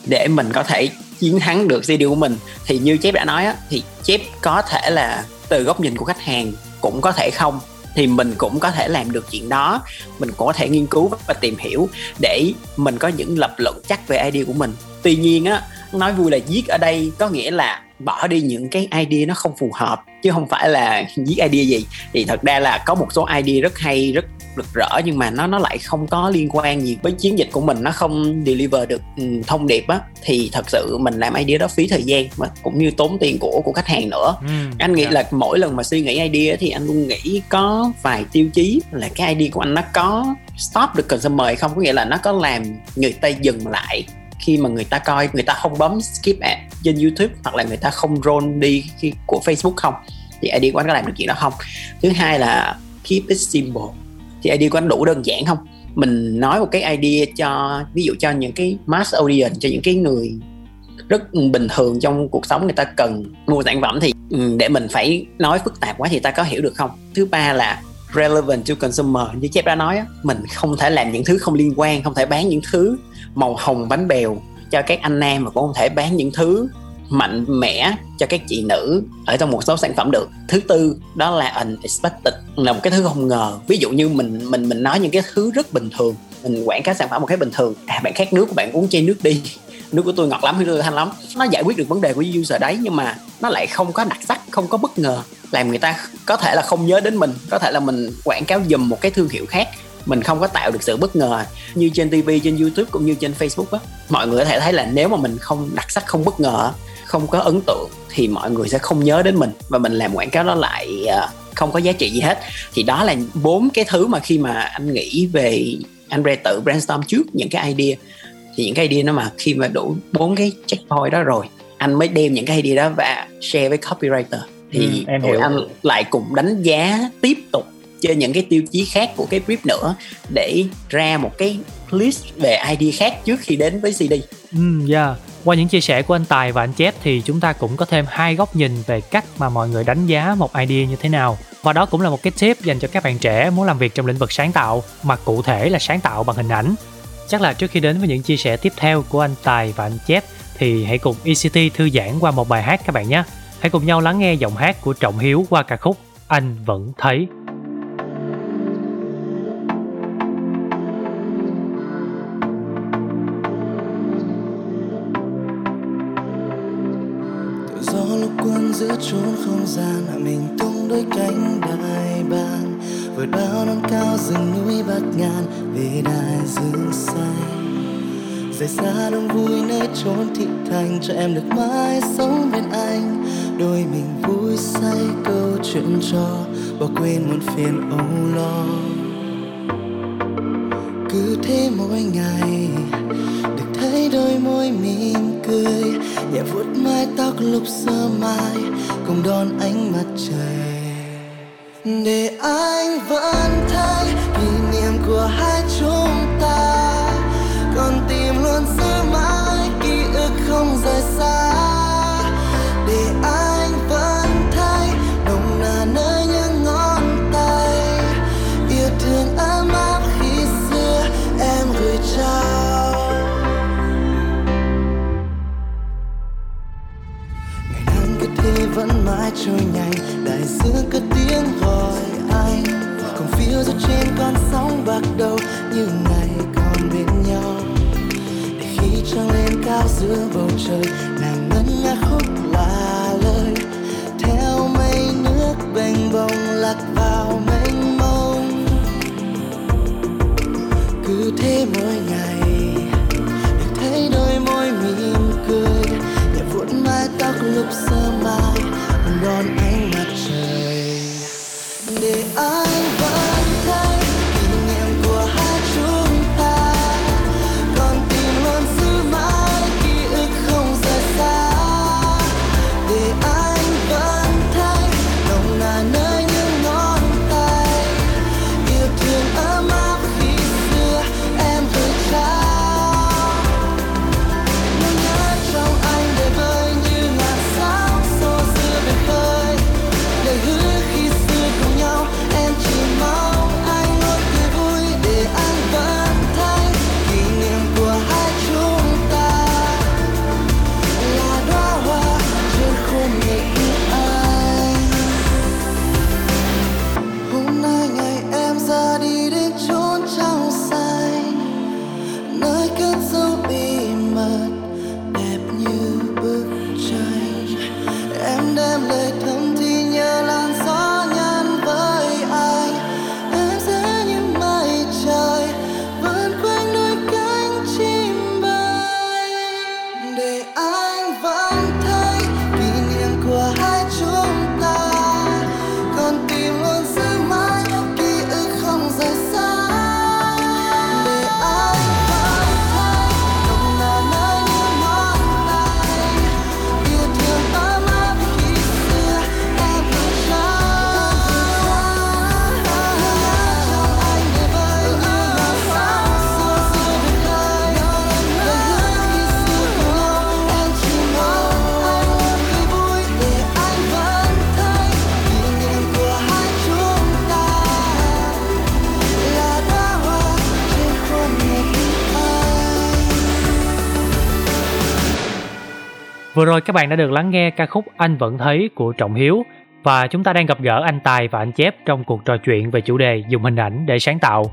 để mình có thể chiến thắng được CD của mình. Thì như chép đã nói á thì chép có thể là từ góc nhìn của khách hàng cũng có thể không thì mình cũng có thể làm được chuyện đó. Mình cũng có thể nghiên cứu và tìm hiểu để mình có những lập luận chắc về idea của mình. Tuy nhiên á nói vui là giết ở đây có nghĩa là bỏ đi những cái idea nó không phù hợp chứ không phải là giết idea gì. Thì thật ra là có một số idea rất hay rất rực rỡ nhưng mà nó nó lại không có liên quan gì với chiến dịch của mình nó không deliver được ừ, thông điệp á. Thì thật sự mình làm idea đó phí thời gian mà cũng như tốn tiền của của khách hàng nữa. Ừm, anh nghĩ dạ. là mỗi lần mà suy nghĩ idea thì anh luôn nghĩ có vài tiêu chí là cái idea của anh nó có stop được consumer hay không. Có nghĩa là nó có làm người ta dừng lại khi mà người ta coi người ta không bấm skip ad trên YouTube hoặc là người ta không roll đi cái, của Facebook không thì idea của anh có làm được chuyện đó không? Thứ hai là keep it simple. Thì idea của anh đủ đơn giản không? Mình nói một cái idea cho ví dụ cho những cái mass audience cho những cái người rất bình thường trong cuộc sống người ta cần mua sản phẩm thì ừ, để mình phải nói phức tạp quá thì ta có hiểu được không? Thứ ba là relevant to consumer. Như chép đã nói mình không thể làm những thứ không liên quan không thể bán những thứ màu hồng bánh bèo cho các anh nam mà cũng không thể bán những thứ mạnh mẽ cho các chị nữ ở trong một số sản phẩm được. Thứ tư, đó là unexpected, là một cái thứ không ngờ. Ví dụ như mình mình mình nói những cái thứ rất bình thường, mình quảng cáo sản phẩm một cái bình thường. À bạn khát nước của bạn uống chai nước đi. Nước của tôi ngọt lắm, nước tôi thanh lắm. Nó giải quyết được vấn đề của user đấy, nhưng mà nó lại không có đặc sắc, không có bất ngờ. Làm người ta có thể là không nhớ đến mình, có thể là mình quảng cáo dùm một cái thương hiệu khác mình không có tạo được sự bất ngờ như trên TV, trên YouTube cũng như trên Facebook á. Mọi người có thể thấy là nếu mà mình không đặc sắc không bất ngờ không có ấn tượng thì mọi người sẽ không nhớ đến mình. Và mình làm quảng cáo đó lại ờ, không có giá trị gì hết. Thì đó là bốn cái thứ mà khi mà anh nghĩ về anh Ray tự brainstorm trước những cái idea. Thì những cái idea nó mà khi mà đủ bốn cái checkpoint đó rồi anh mới đem những cái idea đó và share với copywriter. Thì Ừ, em hiểu. anh lại cùng đánh giá tiếp tục trên những cái tiêu chí khác của cái brief nữa để ra một cái list về ID khác trước khi đến với CD. Ừ, yeah. Qua những chia sẻ của anh Tài và anh Chép thì chúng ta cũng có thêm hai góc nhìn về cách mà mọi người đánh giá một idea như thế nào. Và đó cũng là một cái tip dành cho các bạn trẻ muốn làm việc trong lĩnh vực sáng tạo, mà cụ thể là sáng tạo bằng hình ảnh. Chắc là trước khi đến với những chia sẻ tiếp theo của anh Tài và anh Chép thì hãy cùng ECT thư giãn qua một bài hát các bạn nhé. Hãy cùng nhau lắng nghe giọng hát của Trọng Hiếu qua ca khúc Anh Vẫn Thấy. Gian mình tung đôi cánh đại bàng vượt bao non cao rừng núi bát ngàn về đại dương xanh. Rời xa đông vui nơi chốn thị thành, cho em được mãi sống bên anh. Đôi mình vui say câu chuyện trò, bỏ quên muôn phiền âu lo. Cứ thế mỗi ngày thấy đôi môi mỉm cười, nhẹ vuốt mái tóc lúc sơ mai, cùng đón ánh mặt trời. Để anh vẫn bạc đầu như ngày còn bên nhau. Để khi trăng lên cao giữa bầu trời, nàng ngân nga khúc là lời. Theo mây nước bềnh bồng lạc vào mênh mông. Cứ thế mỗi ngày, được thấy đôi môi mỉm cười. Nhẹ vuốt mái tóc lúc sơ mai, còn đón ánh mặt trời. Để anh vẫn rồi các bạn đã được lắng nghe ca khúc Anh Vẫn Thấy của Trọng Hiếu và chúng ta đang gặp gỡ anh Tài và anh Chép trong cuộc trò chuyện về chủ đề dùng hình ảnh để sáng tạo.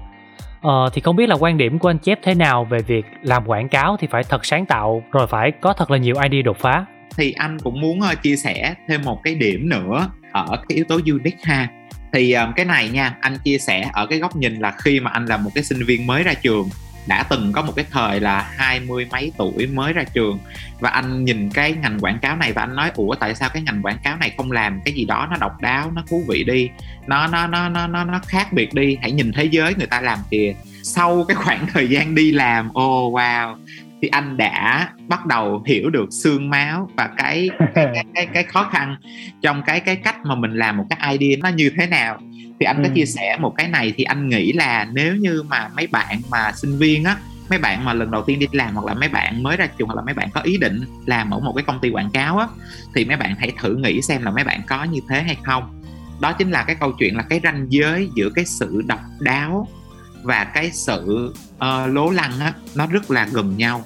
Ờ, thì không biết là quan điểm của anh Chép thế nào về việc làm quảng cáo thì phải thật sáng tạo rồi phải có thật là nhiều idea đột phá. thì anh cũng muốn ờ, chia sẻ thêm một cái điểm nữa ở cái yếu tố unique ha thì ờ, cái này nha anh chia sẻ ở cái góc nhìn là khi mà anh là một cái sinh viên mới ra trường đã từng có một cái thời là hai mươi mấy tuổi mới ra trường. Và anh nhìn cái ngành quảng cáo này và anh nói, ủa, tại sao cái ngành quảng cáo này không làm cái gì đó nó độc đáo, nó thú vị đi, nó nó nó nó nó nó khác biệt đi, hãy nhìn thế giới người ta làm kìa. Sau cái khoảng thời gian đi làm oh wow thì anh đã bắt đầu hiểu được xương máu và cái cái, cái, cái, cái khó khăn trong cái cái cách mà mình làm một cái idea nó như thế nào thì anh có Ừ. chia sẻ một cái này thì anh nghĩ là nếu như mà mấy bạn mà sinh viên á mấy bạn mà lần đầu tiên đi làm hoặc là mấy bạn mới ra trường hoặc là mấy bạn có ý định làm ở một cái công ty quảng cáo á thì mấy bạn hãy thử nghĩ xem là mấy bạn có như thế hay không đó chính là cái câu chuyện là cái ranh giới giữa cái sự độc đáo và cái sự ờ, lố lăng á nó rất là gần nhau.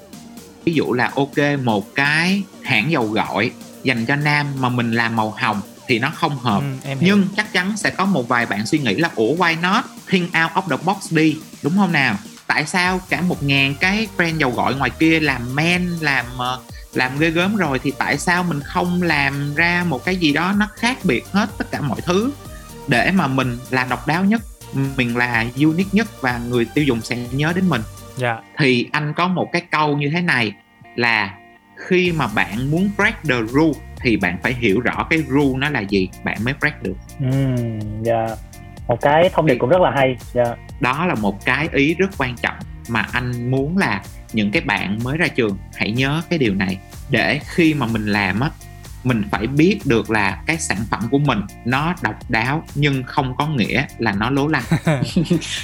Ví dụ là ok một cái hãng dầu gội dành cho nam mà mình làm màu hồng thì nó không hợp. Ừ, nhưng chắc chắn sẽ có một vài bạn suy nghĩ là ủa why not? Think out of the box đi. Đúng không nào? Tại sao cả một ngàn cái brand dầu gội ngoài kia làm men làm ờ, làm ghê gớm rồi thì tại sao mình không làm ra một cái gì đó nó khác biệt hết tất cả mọi thứ để mà mình là độc đáo nhất mình là unique nhất và người tiêu dùng sẽ nhớ đến mình Dạ. thì anh có một cái câu như thế này là khi mà bạn muốn break the rule thì bạn phải hiểu rõ cái rule nó là gì bạn mới break được Ừm, dạ. một cái thông điệp cũng rất là hay dạ đó là một cái ý rất quan trọng mà anh muốn là những cái bạn mới ra trường hãy nhớ cái điều này để khi mà mình làm á mình phải biết được là cái sản phẩm của mình nó độc đáo nhưng không có nghĩa là nó lố lăng.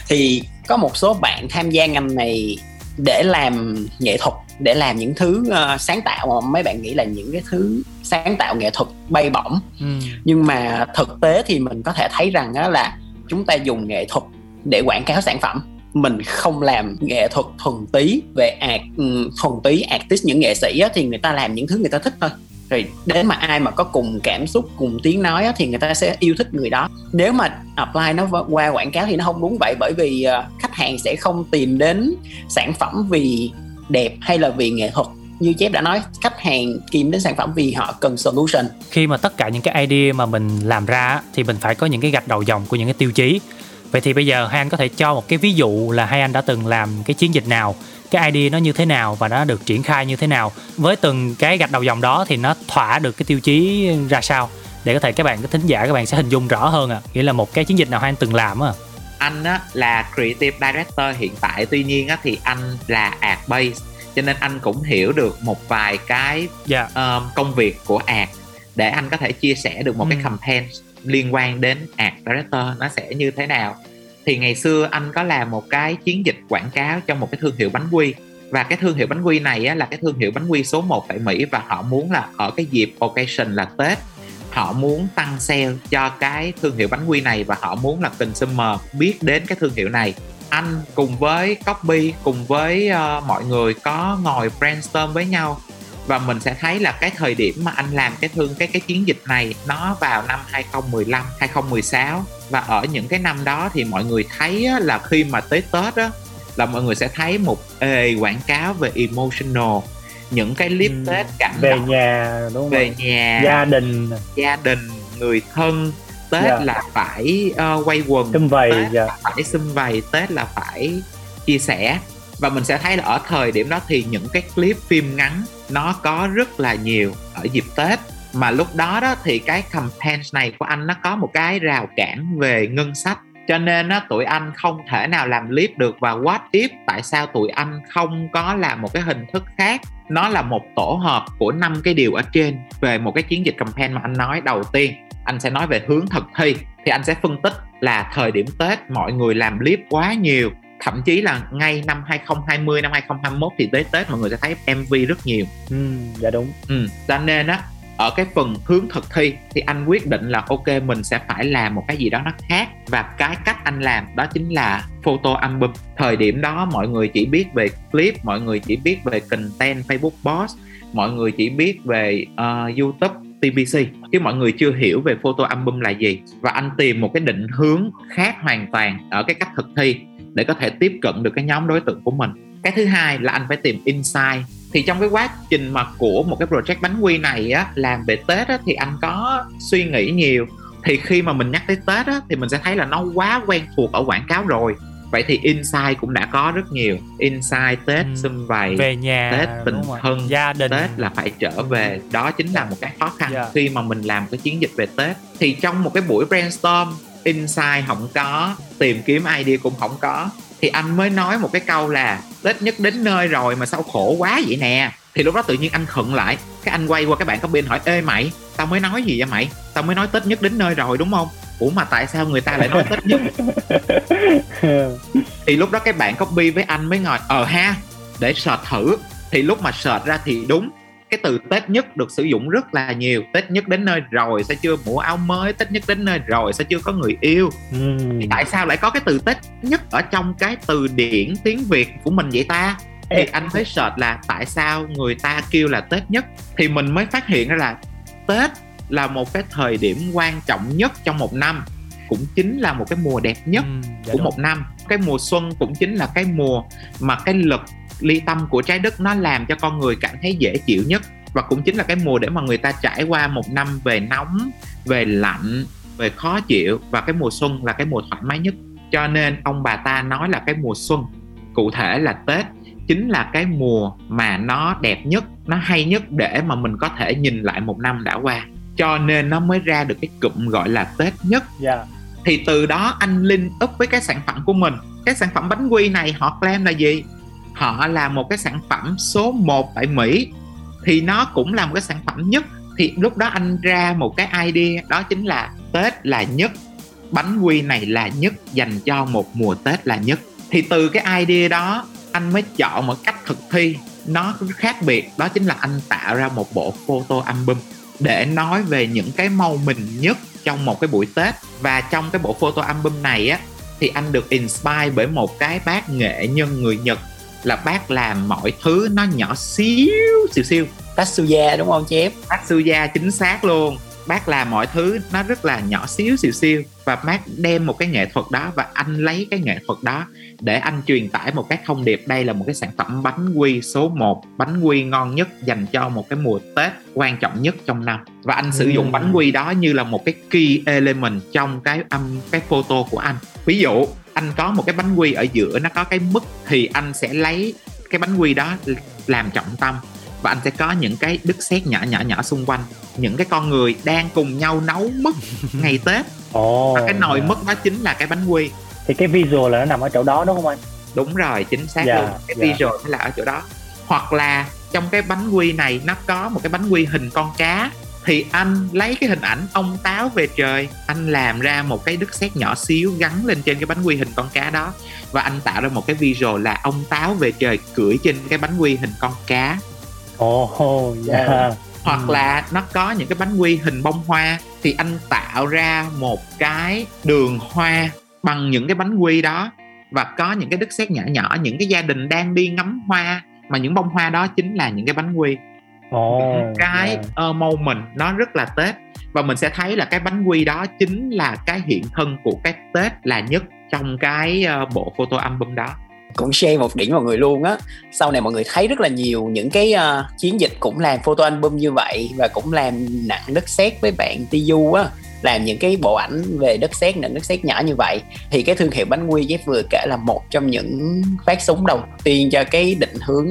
Thì có một số bạn tham gia ngành này để làm nghệ thuật để làm những thứ ờ, sáng tạo mà mấy bạn nghĩ là những cái thứ sáng tạo nghệ thuật bay bổng. Ừ. nhưng mà thực tế thì mình có thể thấy rằng á là chúng ta dùng nghệ thuật để quảng cáo sản phẩm. Mình không làm nghệ thuật thuần túy về art ừm, thuần túy artist những nghệ sĩ á, thì người ta làm những thứ người ta thích thôi rồi đến mà ai mà có cùng cảm xúc cùng tiếng nói á, thì người ta sẽ yêu thích người đó. Nếu mà apply nó qua quảng cáo thì nó không đúng vậy bởi vì ờ, khách hàng sẽ không tìm đến sản phẩm vì đẹp hay là vì nghệ thuật. Như chép đã nói khách hàng tìm đến sản phẩm vì họ cần solution. Khi mà tất cả những cái idea mà mình làm ra thì mình phải có những cái gạch đầu dòng của những cái tiêu chí. Vậy thì bây giờ hai anh có thể cho một cái ví dụ là hai anh đã từng làm cái chiến dịch nào? Cái idea nó như thế nào và nó được triển khai như thế nào. Với từng cái gạch đầu dòng đó thì nó thỏa được cái tiêu chí ra sao? Để có thể các bạn cái thính giả các bạn sẽ hình dung rõ hơn à nghĩa là một cái chiến dịch nào hai anh từng làm á. Anh á là creative director hiện tại. Tuy nhiên á thì anh là art base. Cho nên anh cũng hiểu được một vài cái dạ. um, công việc của art để anh có thể chia sẻ được một cái Ừ. campaign liên quan đến art director nó sẽ như thế nào thì ngày xưa anh có làm một cái chiến dịch quảng cáo cho một cái thương hiệu bánh quy. Và cái thương hiệu bánh quy này á, là cái thương hiệu bánh quy số 1 tại Mỹ và họ muốn là ở cái dịp occasion là Tết họ muốn tăng sale cho cái thương hiệu bánh quy này và họ muốn là consumer biết đến cái thương hiệu này. Anh cùng với copy cùng với uh, mọi người có ngồi brainstorm với nhau và mình sẽ thấy là cái thời điểm mà anh làm cái thương cái cái chiến dịch này nó vào năm 2015 2016 và ở những cái năm đó thì mọi người thấy á, là khi mà tới Tết á là mọi người sẽ thấy một ề quảng cáo về emotional. Những cái clip Ừ. Tết cảm về động. nhà đúng không về nhà. Gia đình. Gia đình người thân. Tết Dạ. là phải ờ, quay quần. Xung vầy Tết dạ. là phải xung vầy tết là phải chia sẻ. Và mình sẽ thấy là ở thời điểm đó thì những cái clip phim ngắn nó có rất là nhiều ở dịp tết. Mà lúc đó đó thì cái campaign này của anh nó có một cái rào cản về ngân sách. Cho nên á, tụi anh không thể nào làm clip được. Và what if tại sao tụi anh không có làm một cái hình thức khác? Nó là một tổ hợp của năm cái điều ở trên về một cái chiến dịch campaign mà anh nói đầu tiên. Anh sẽ nói về hướng thực thi. Thì anh sẽ phân tích là thời điểm Tết mọi người làm clip quá nhiều thậm chí là ngay năm 2020 năm 2021 thì tới Tết mọi người sẽ thấy MV rất nhiều. Ừ, dạ đúng. Ừ. cho nên á ở cái phần hướng thực thi thì anh quyết định là ok mình sẽ phải làm một cái gì đó nó khác. Và cái cách anh làm đó chính là photo album. Thời điểm đó mọi người chỉ biết về clip mọi người chỉ biết về content Facebook post mọi người chỉ biết về ờ, YouTube TVC chứ mọi người chưa hiểu về photo album là gì. Và anh tìm một cái định hướng khác hoàn toàn ở cái cách thực thi để có thể tiếp cận được cái nhóm đối tượng của mình. Cái thứ hai là anh phải tìm insight. Thì trong cái quá trình mà của một cái project bánh quy này á làm về tết á, thì anh có suy nghĩ nhiều. Thì khi mà mình nhắc tới tết á, thì mình sẽ thấy là nó quá quen thuộc ở quảng cáo rồi. Vậy thì insight cũng đã có rất nhiều. Insight tết Ừ. xung vầy về nhà Tết tình thân, gia đình. Tết là phải trở về. Đó chính là một cái khó khăn Dạ. khi mà mình làm cái chiến dịch về Tết. Thì trong một cái buổi brainstorm insight không có tìm kiếm idea cũng không có. Thì anh mới nói một cái câu là Tết nhất đến nơi rồi mà sao khổ quá vậy nè? Thì lúc đó tự nhiên anh khựng lại. Cái anh quay qua các bạn copy anh hỏi ê mày tao mới nói gì vậy mày? Tao mới nói Tết nhất đến nơi rồi đúng không? Ủa mà tại sao người ta lại nói Tết nhất? Thì lúc đó cái bạn copy với anh mới ngồi ờ ha để search thử. Thì lúc mà search ra thì đúng cái từ Tết nhất được sử dụng rất là nhiều Tết nhất đến nơi rồi sao chưa mua áo mới Tết nhất đến nơi rồi sao chưa có người yêu Ừm. thì tại sao lại có cái từ Tết nhất ở trong cái từ điển tiếng Việt của mình vậy ta thì Ê. anh mới search là tại sao người ta kêu là Tết nhất thì mình mới phát hiện ra là Tết là một cái thời điểm quan trọng nhất trong một năm cũng chính là một cái mùa đẹp nhất Ừ, của đúng. một năm cái mùa xuân cũng chính là cái mùa mà cái lực ly tâm của trái đất nó làm cho con người cảm thấy dễ chịu nhất. Và cũng chính là cái mùa để mà người ta trải qua một năm về nóng về lạnh về khó chịu. Và cái mùa xuân là cái mùa thoải mái nhất. Cho nên ông bà ta nói là cái mùa xuân cụ thể là tết chính là cái mùa mà nó đẹp nhất nó hay nhất để mà mình có thể nhìn lại một năm đã qua. Cho nên nó mới ra được cái cụm gọi là tết nhất. Dạ. Thì từ đó anh link up với cái sản phẩm của mình. Cái sản phẩm bánh quy này họ claim là gì họ là một cái sản phẩm số 1 tại Mỹ. Thì nó cũng là một cái sản phẩm nhất. Thì lúc đó anh ra một cái idea, đó chính là Tết là nhất. Bánh quy này là nhất, dành cho một mùa Tết là nhất. Thì từ cái idea đó, anh mới chọn một cách thực thi. Nó khác biệt, đó chính là anh tạo ra một bộ photo album để nói về những cái màu mình nhất trong một cái buổi Tết. Và trong cái bộ photo album này á, thì anh được inspire bởi một cái bác nghệ nhân người Nhật là bác làm mọi thứ nó nhỏ xíu xíu xíu. Tatsuya đúng không chép? Tatsuya chính xác luôn. Bác làm mọi thứ nó rất là nhỏ xíu xíu xíu. Và bác đem một cái nghệ thuật đó và anh lấy cái nghệ thuật đó để anh truyền tải một cái thông điệp. Đây là một cái sản phẩm bánh quy số 1 bánh quy ngon nhất dành cho một cái mùa Tết quan trọng nhất trong năm. Và anh sử dụng Ừm. bánh quy đó như là một cái key element trong cái âm cái photo của anh. Ví dụ anh có một cái bánh quy ở giữa nó có cái mức thì anh sẽ lấy cái bánh quy đó làm trọng tâm. Và anh sẽ có những cái đứt sét nhỏ nhỏ nhỏ xung quanh. Những cái con người đang cùng nhau nấu mứt ngày Tết. Ồ và cái nồi dạ. mứt đó chính là cái bánh quy. Thì cái visual là nó nằm ở chỗ đó đúng không anh? Đúng rồi chính xác Dạ, luôn. Cái dạ. visual nó là ở chỗ đó. Hoặc là trong cái bánh quy này nó có một cái bánh quy hình con cá thì anh lấy cái hình ảnh ông táo về trời. Anh làm ra một cái đứt sét nhỏ xíu gắn lên trên cái bánh quy hình con cá đó. Và anh tạo ra một cái visual là ông táo về trời cưỡi trên cái bánh quy hình con cá. Ồ dạ. Hoặc Ừ. là nó có những cái bánh quy hình bông hoa. Thì anh tạo ra một cái đường hoa bằng những cái bánh quy đó. Và có những cái đứt sét nhỏ nhỏ. Những cái gia đình đang đi ngắm hoa. Mà những bông hoa đó chính là những cái bánh quy ồ những cái dạ. uh, moment nó rất là tết. Và mình sẽ thấy là cái bánh quy đó chính là cái hiện thân của cái tết là nhất trong cái uh, bộ photo album đó. Cũng share một điểm mọi người luôn á. Sau này mọi người thấy rất là nhiều những cái ờ, chiến dịch cũng làm photo album như vậy và cũng làm nặng đất sét với bạn Tiyu á làm những cái bộ ảnh về đất sét nặng đất sét nhỏ như vậy. Thì cái thương hiệu bánh quy Jeff vừa kể là một trong những phát súng đầu tiên cho cái định hướng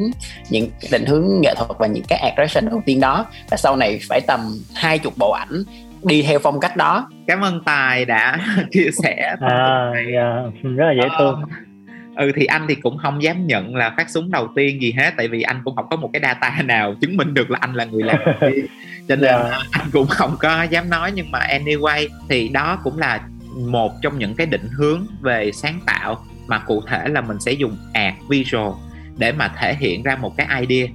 những định hướng nghệ thuật và những cái art direction đầu tiên đó. Và sau này phải tầm hai chục bộ ảnh đi theo phong cách đó. Cảm ơn tài đã chia sẻ à dạ rất là dễ thương ừ thì anh thì cũng không dám nhận là phát súng đầu tiên gì hết tại vì anh cũng không có một cái data nào chứng minh được là anh là người làm đầu tiên cho nên Dạ. anh cũng không có dám nói nhưng mà anyway thì đó cũng là một trong những cái định hướng về sáng tạo mà cụ thể là mình sẽ dùng art visual để mà thể hiện ra một cái idea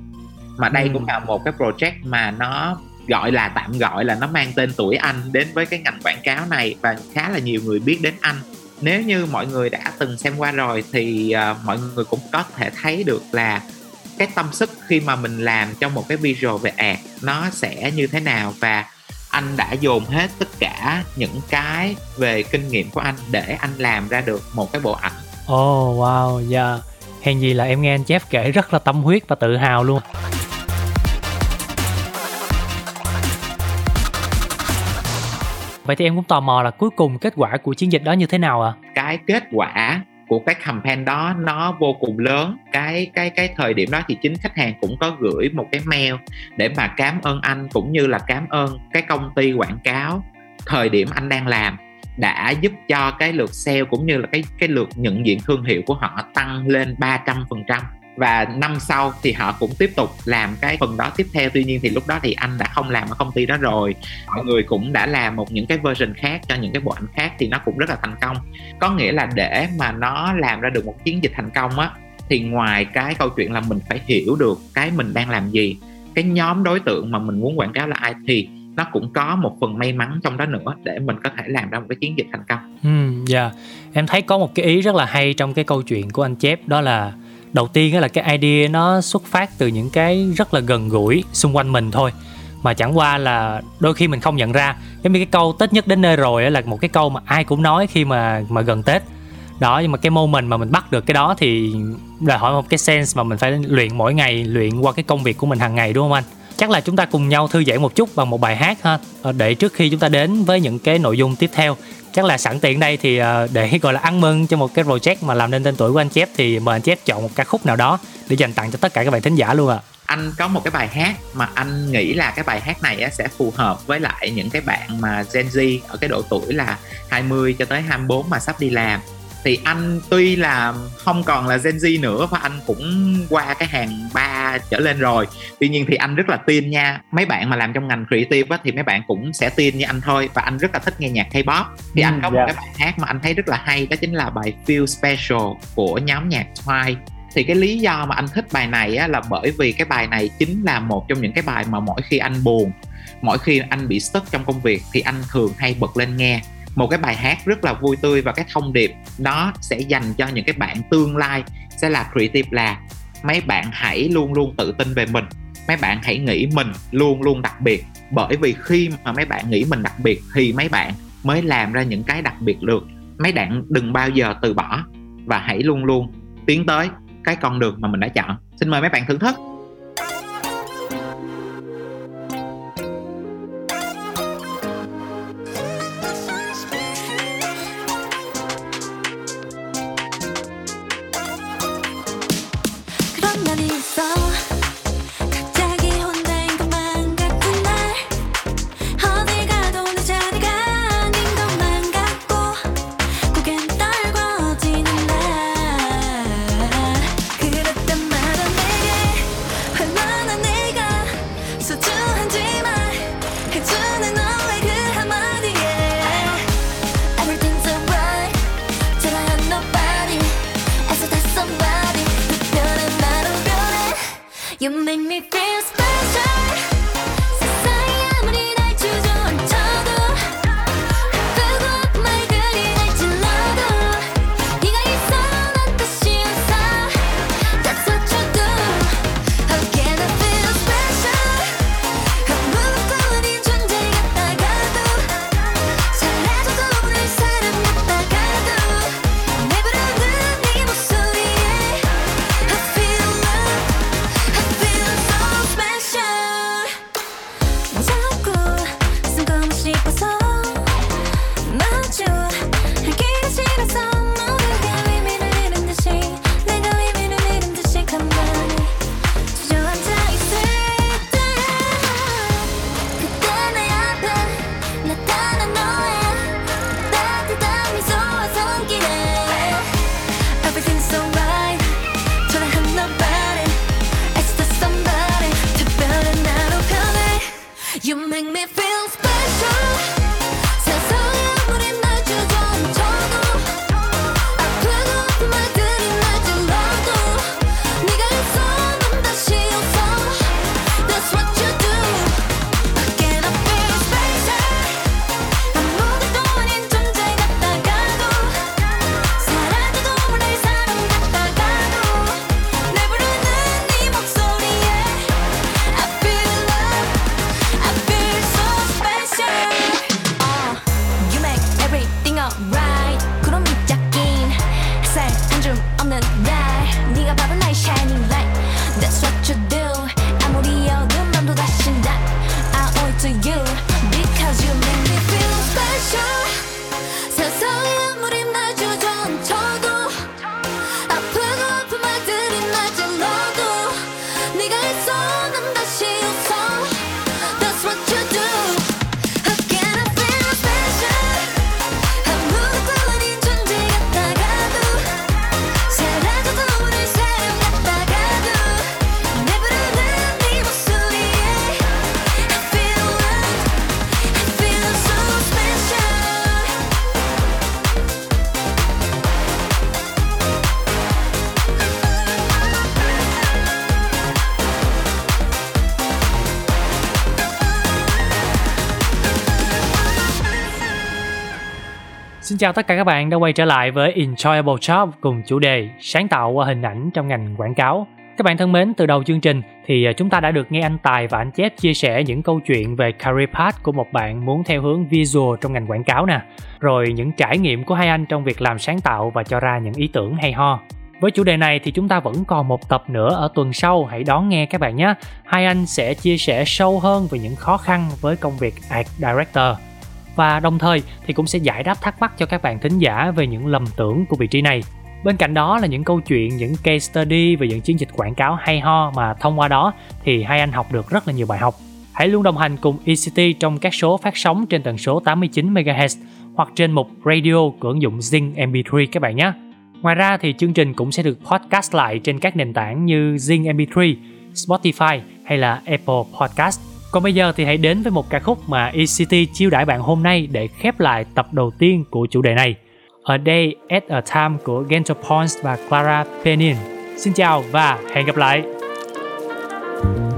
mà đây Ừ. cũng là một cái project mà nó gọi là tạm gọi là nó mang tên tuổi anh đến với cái ngành quảng cáo này và khá là nhiều người biết đến anh nếu như mọi người đã từng xem qua rồi thì uh, mọi người cũng có thể thấy được là cái tâm sức khi mà mình làm trong một cái visual về ad nó sẽ như thế nào và anh đã dồn hết tất cả những cái về kinh nghiệm của anh để anh làm ra được một cái bộ ảnh oh, wow. Yeah. Hèn gì là em nghe anh Jeff kể rất là tâm huyết và tự hào luôn. Vậy thì em cũng tò mò là cuối cùng kết quả của chiến dịch đó như thế nào ạ? À? cái kết quả của cái campaign đó nó vô cùng lớn cái cái cái thời điểm đó thì chính khách hàng cũng có gửi một cái mail để mà cảm ơn anh cũng như là cảm ơn cái công ty quảng cáo thời điểm anh đang làm đã giúp cho cái lượt sale cũng như là cái cái lượt nhận diện thương hiệu của họ tăng lên 300% và năm sau thì họ cũng tiếp tục làm cái phần đó tiếp theo tuy nhiên thì lúc đó thì anh đã không làm ở công ty đó rồi mọi người cũng đã làm một những cái version khác cho những cái bộ ảnh khác thì nó cũng rất là thành công có nghĩa là để mà nó làm ra được một chiến dịch thành công á, thì ngoài cái câu chuyện là mình phải hiểu được cái mình đang làm gì, cái nhóm đối tượng mà mình muốn quảng cáo là ai thì nó cũng có một phần may mắn trong đó nữa để mình có thể làm ra một cái chiến dịch thành công. Ừ. Yeah. Em thấy có một cái ý rất là hay trong cái câu chuyện của anh chép, đó là đầu tiên là cái idea nó xuất phát từ những cái rất là gần gũi xung quanh mình thôi. Mà chẳng qua là đôi khi mình không nhận ra. Giống như cái câu tết nhất đến nơi rồi là một cái câu mà ai cũng nói khi mà mà gần tết. Đó, nhưng mà cái moment mà mình bắt được cái đó thì đòi hỏi một cái sense mà mình phải luyện mỗi ngày, luyện qua cái công việc của mình hàng ngày, đúng không anh? Chắc là chúng ta cùng nhau thư giãn một chút bằng một bài hát ha. Ờ, để trước khi chúng ta đến với những cái nội dung tiếp theo. Chắc là sẵn tiện đây thì ờ, để gọi là ăn mừng cho một cái project mà làm nên tên tuổi của anh chép thì mời anh chép chọn một ca khúc nào đó để dành tặng cho tất cả các bạn thính giả luôn ạ. À. anh có một cái bài hát mà anh nghĩ là cái bài hát này sẽ phù hợp với lại những cái bạn mà Gen Z ở cái độ tuổi là 20 cho tới 24 mà sắp đi làm thì anh tuy là không còn là Gen Z nữa và anh cũng qua cái hàng ba trở lên rồi. Tuy nhiên thì anh rất là tin nha. Mấy bạn mà làm trong ngành creative á, thì mấy bạn cũng sẽ tin như anh thôi. Và anh rất là thích nghe nhạc K-pop. Thì ừ, anh có yeah. một cái bài hát mà anh thấy rất là hay đó chính là bài Feel Special của nhóm nhạc Twice. Thì cái lý do mà anh thích bài này á, là bởi vì cái bài này chính là một trong những cái bài mà mỗi khi anh buồn mỗi khi anh bị stuck trong công việc thì anh thường hay bật lên nghe một cái bài hát rất là vui tươi và cái thông điệp nó sẽ dành cho những cái bạn tương lai sẽ là creative là mấy bạn hãy luôn luôn tự tin về mình. Mấy bạn hãy nghĩ mình luôn luôn đặc biệt. Bởi vì khi mà mấy bạn nghĩ mình đặc biệt thì mấy bạn mới làm ra những cái đặc biệt được. Mấy bạn đừng bao giờ từ bỏ và hãy luôn luôn tiến tới cái con đường mà mình đã chọn. Xin mời mấy bạn thưởng thức. Chào tất cả các bạn đã quay trở lại với Enjoyable Job cùng chủ đề sáng tạo qua hình ảnh trong ngành quảng cáo. Các bạn thân mến, từ đầu chương trình thì à, chúng ta đã được nghe anh Tài và anh Chép chia sẻ những câu chuyện về career path của một bạn muốn theo hướng visual trong ngành quảng cáo nè. Rồi những trải nghiệm của hai anh trong việc làm sáng tạo và cho ra những ý tưởng hay ho. Với chủ đề này thì chúng ta vẫn còn một tập nữa ở tuần sau, hãy đón nghe các bạn nhé. Hai anh sẽ chia sẻ sâu hơn về những khó khăn với công việc Art Director và đồng thời thì cũng sẽ giải đáp thắc mắc cho các bạn thính giả về những lầm tưởng của vị trí này. Bên cạnh đó là những câu chuyện, những case study về những chiến dịch quảng cáo hay ho mà thông qua đó thì hai anh học được rất là nhiều bài học. Hãy luôn đồng hành cùng ECT trong các số phát sóng trên tần số 89 MHz hoặc trên mục radio của ứng dụng Zing MP3 các bạn nhé. Ngoài ra thì chương trình cũng sẽ được podcast lại trên các nền tảng như Zing MP3, Spotify hay là Apple Podcast. Còn bây giờ thì hãy đến với một ca khúc mà ECT chiêu đãi bạn hôm nay để khép lại tập đầu tiên của chủ đề này. A Day at a Time của Gento Pons và Clara Penin. Xin chào và hẹn gặp lại! thank you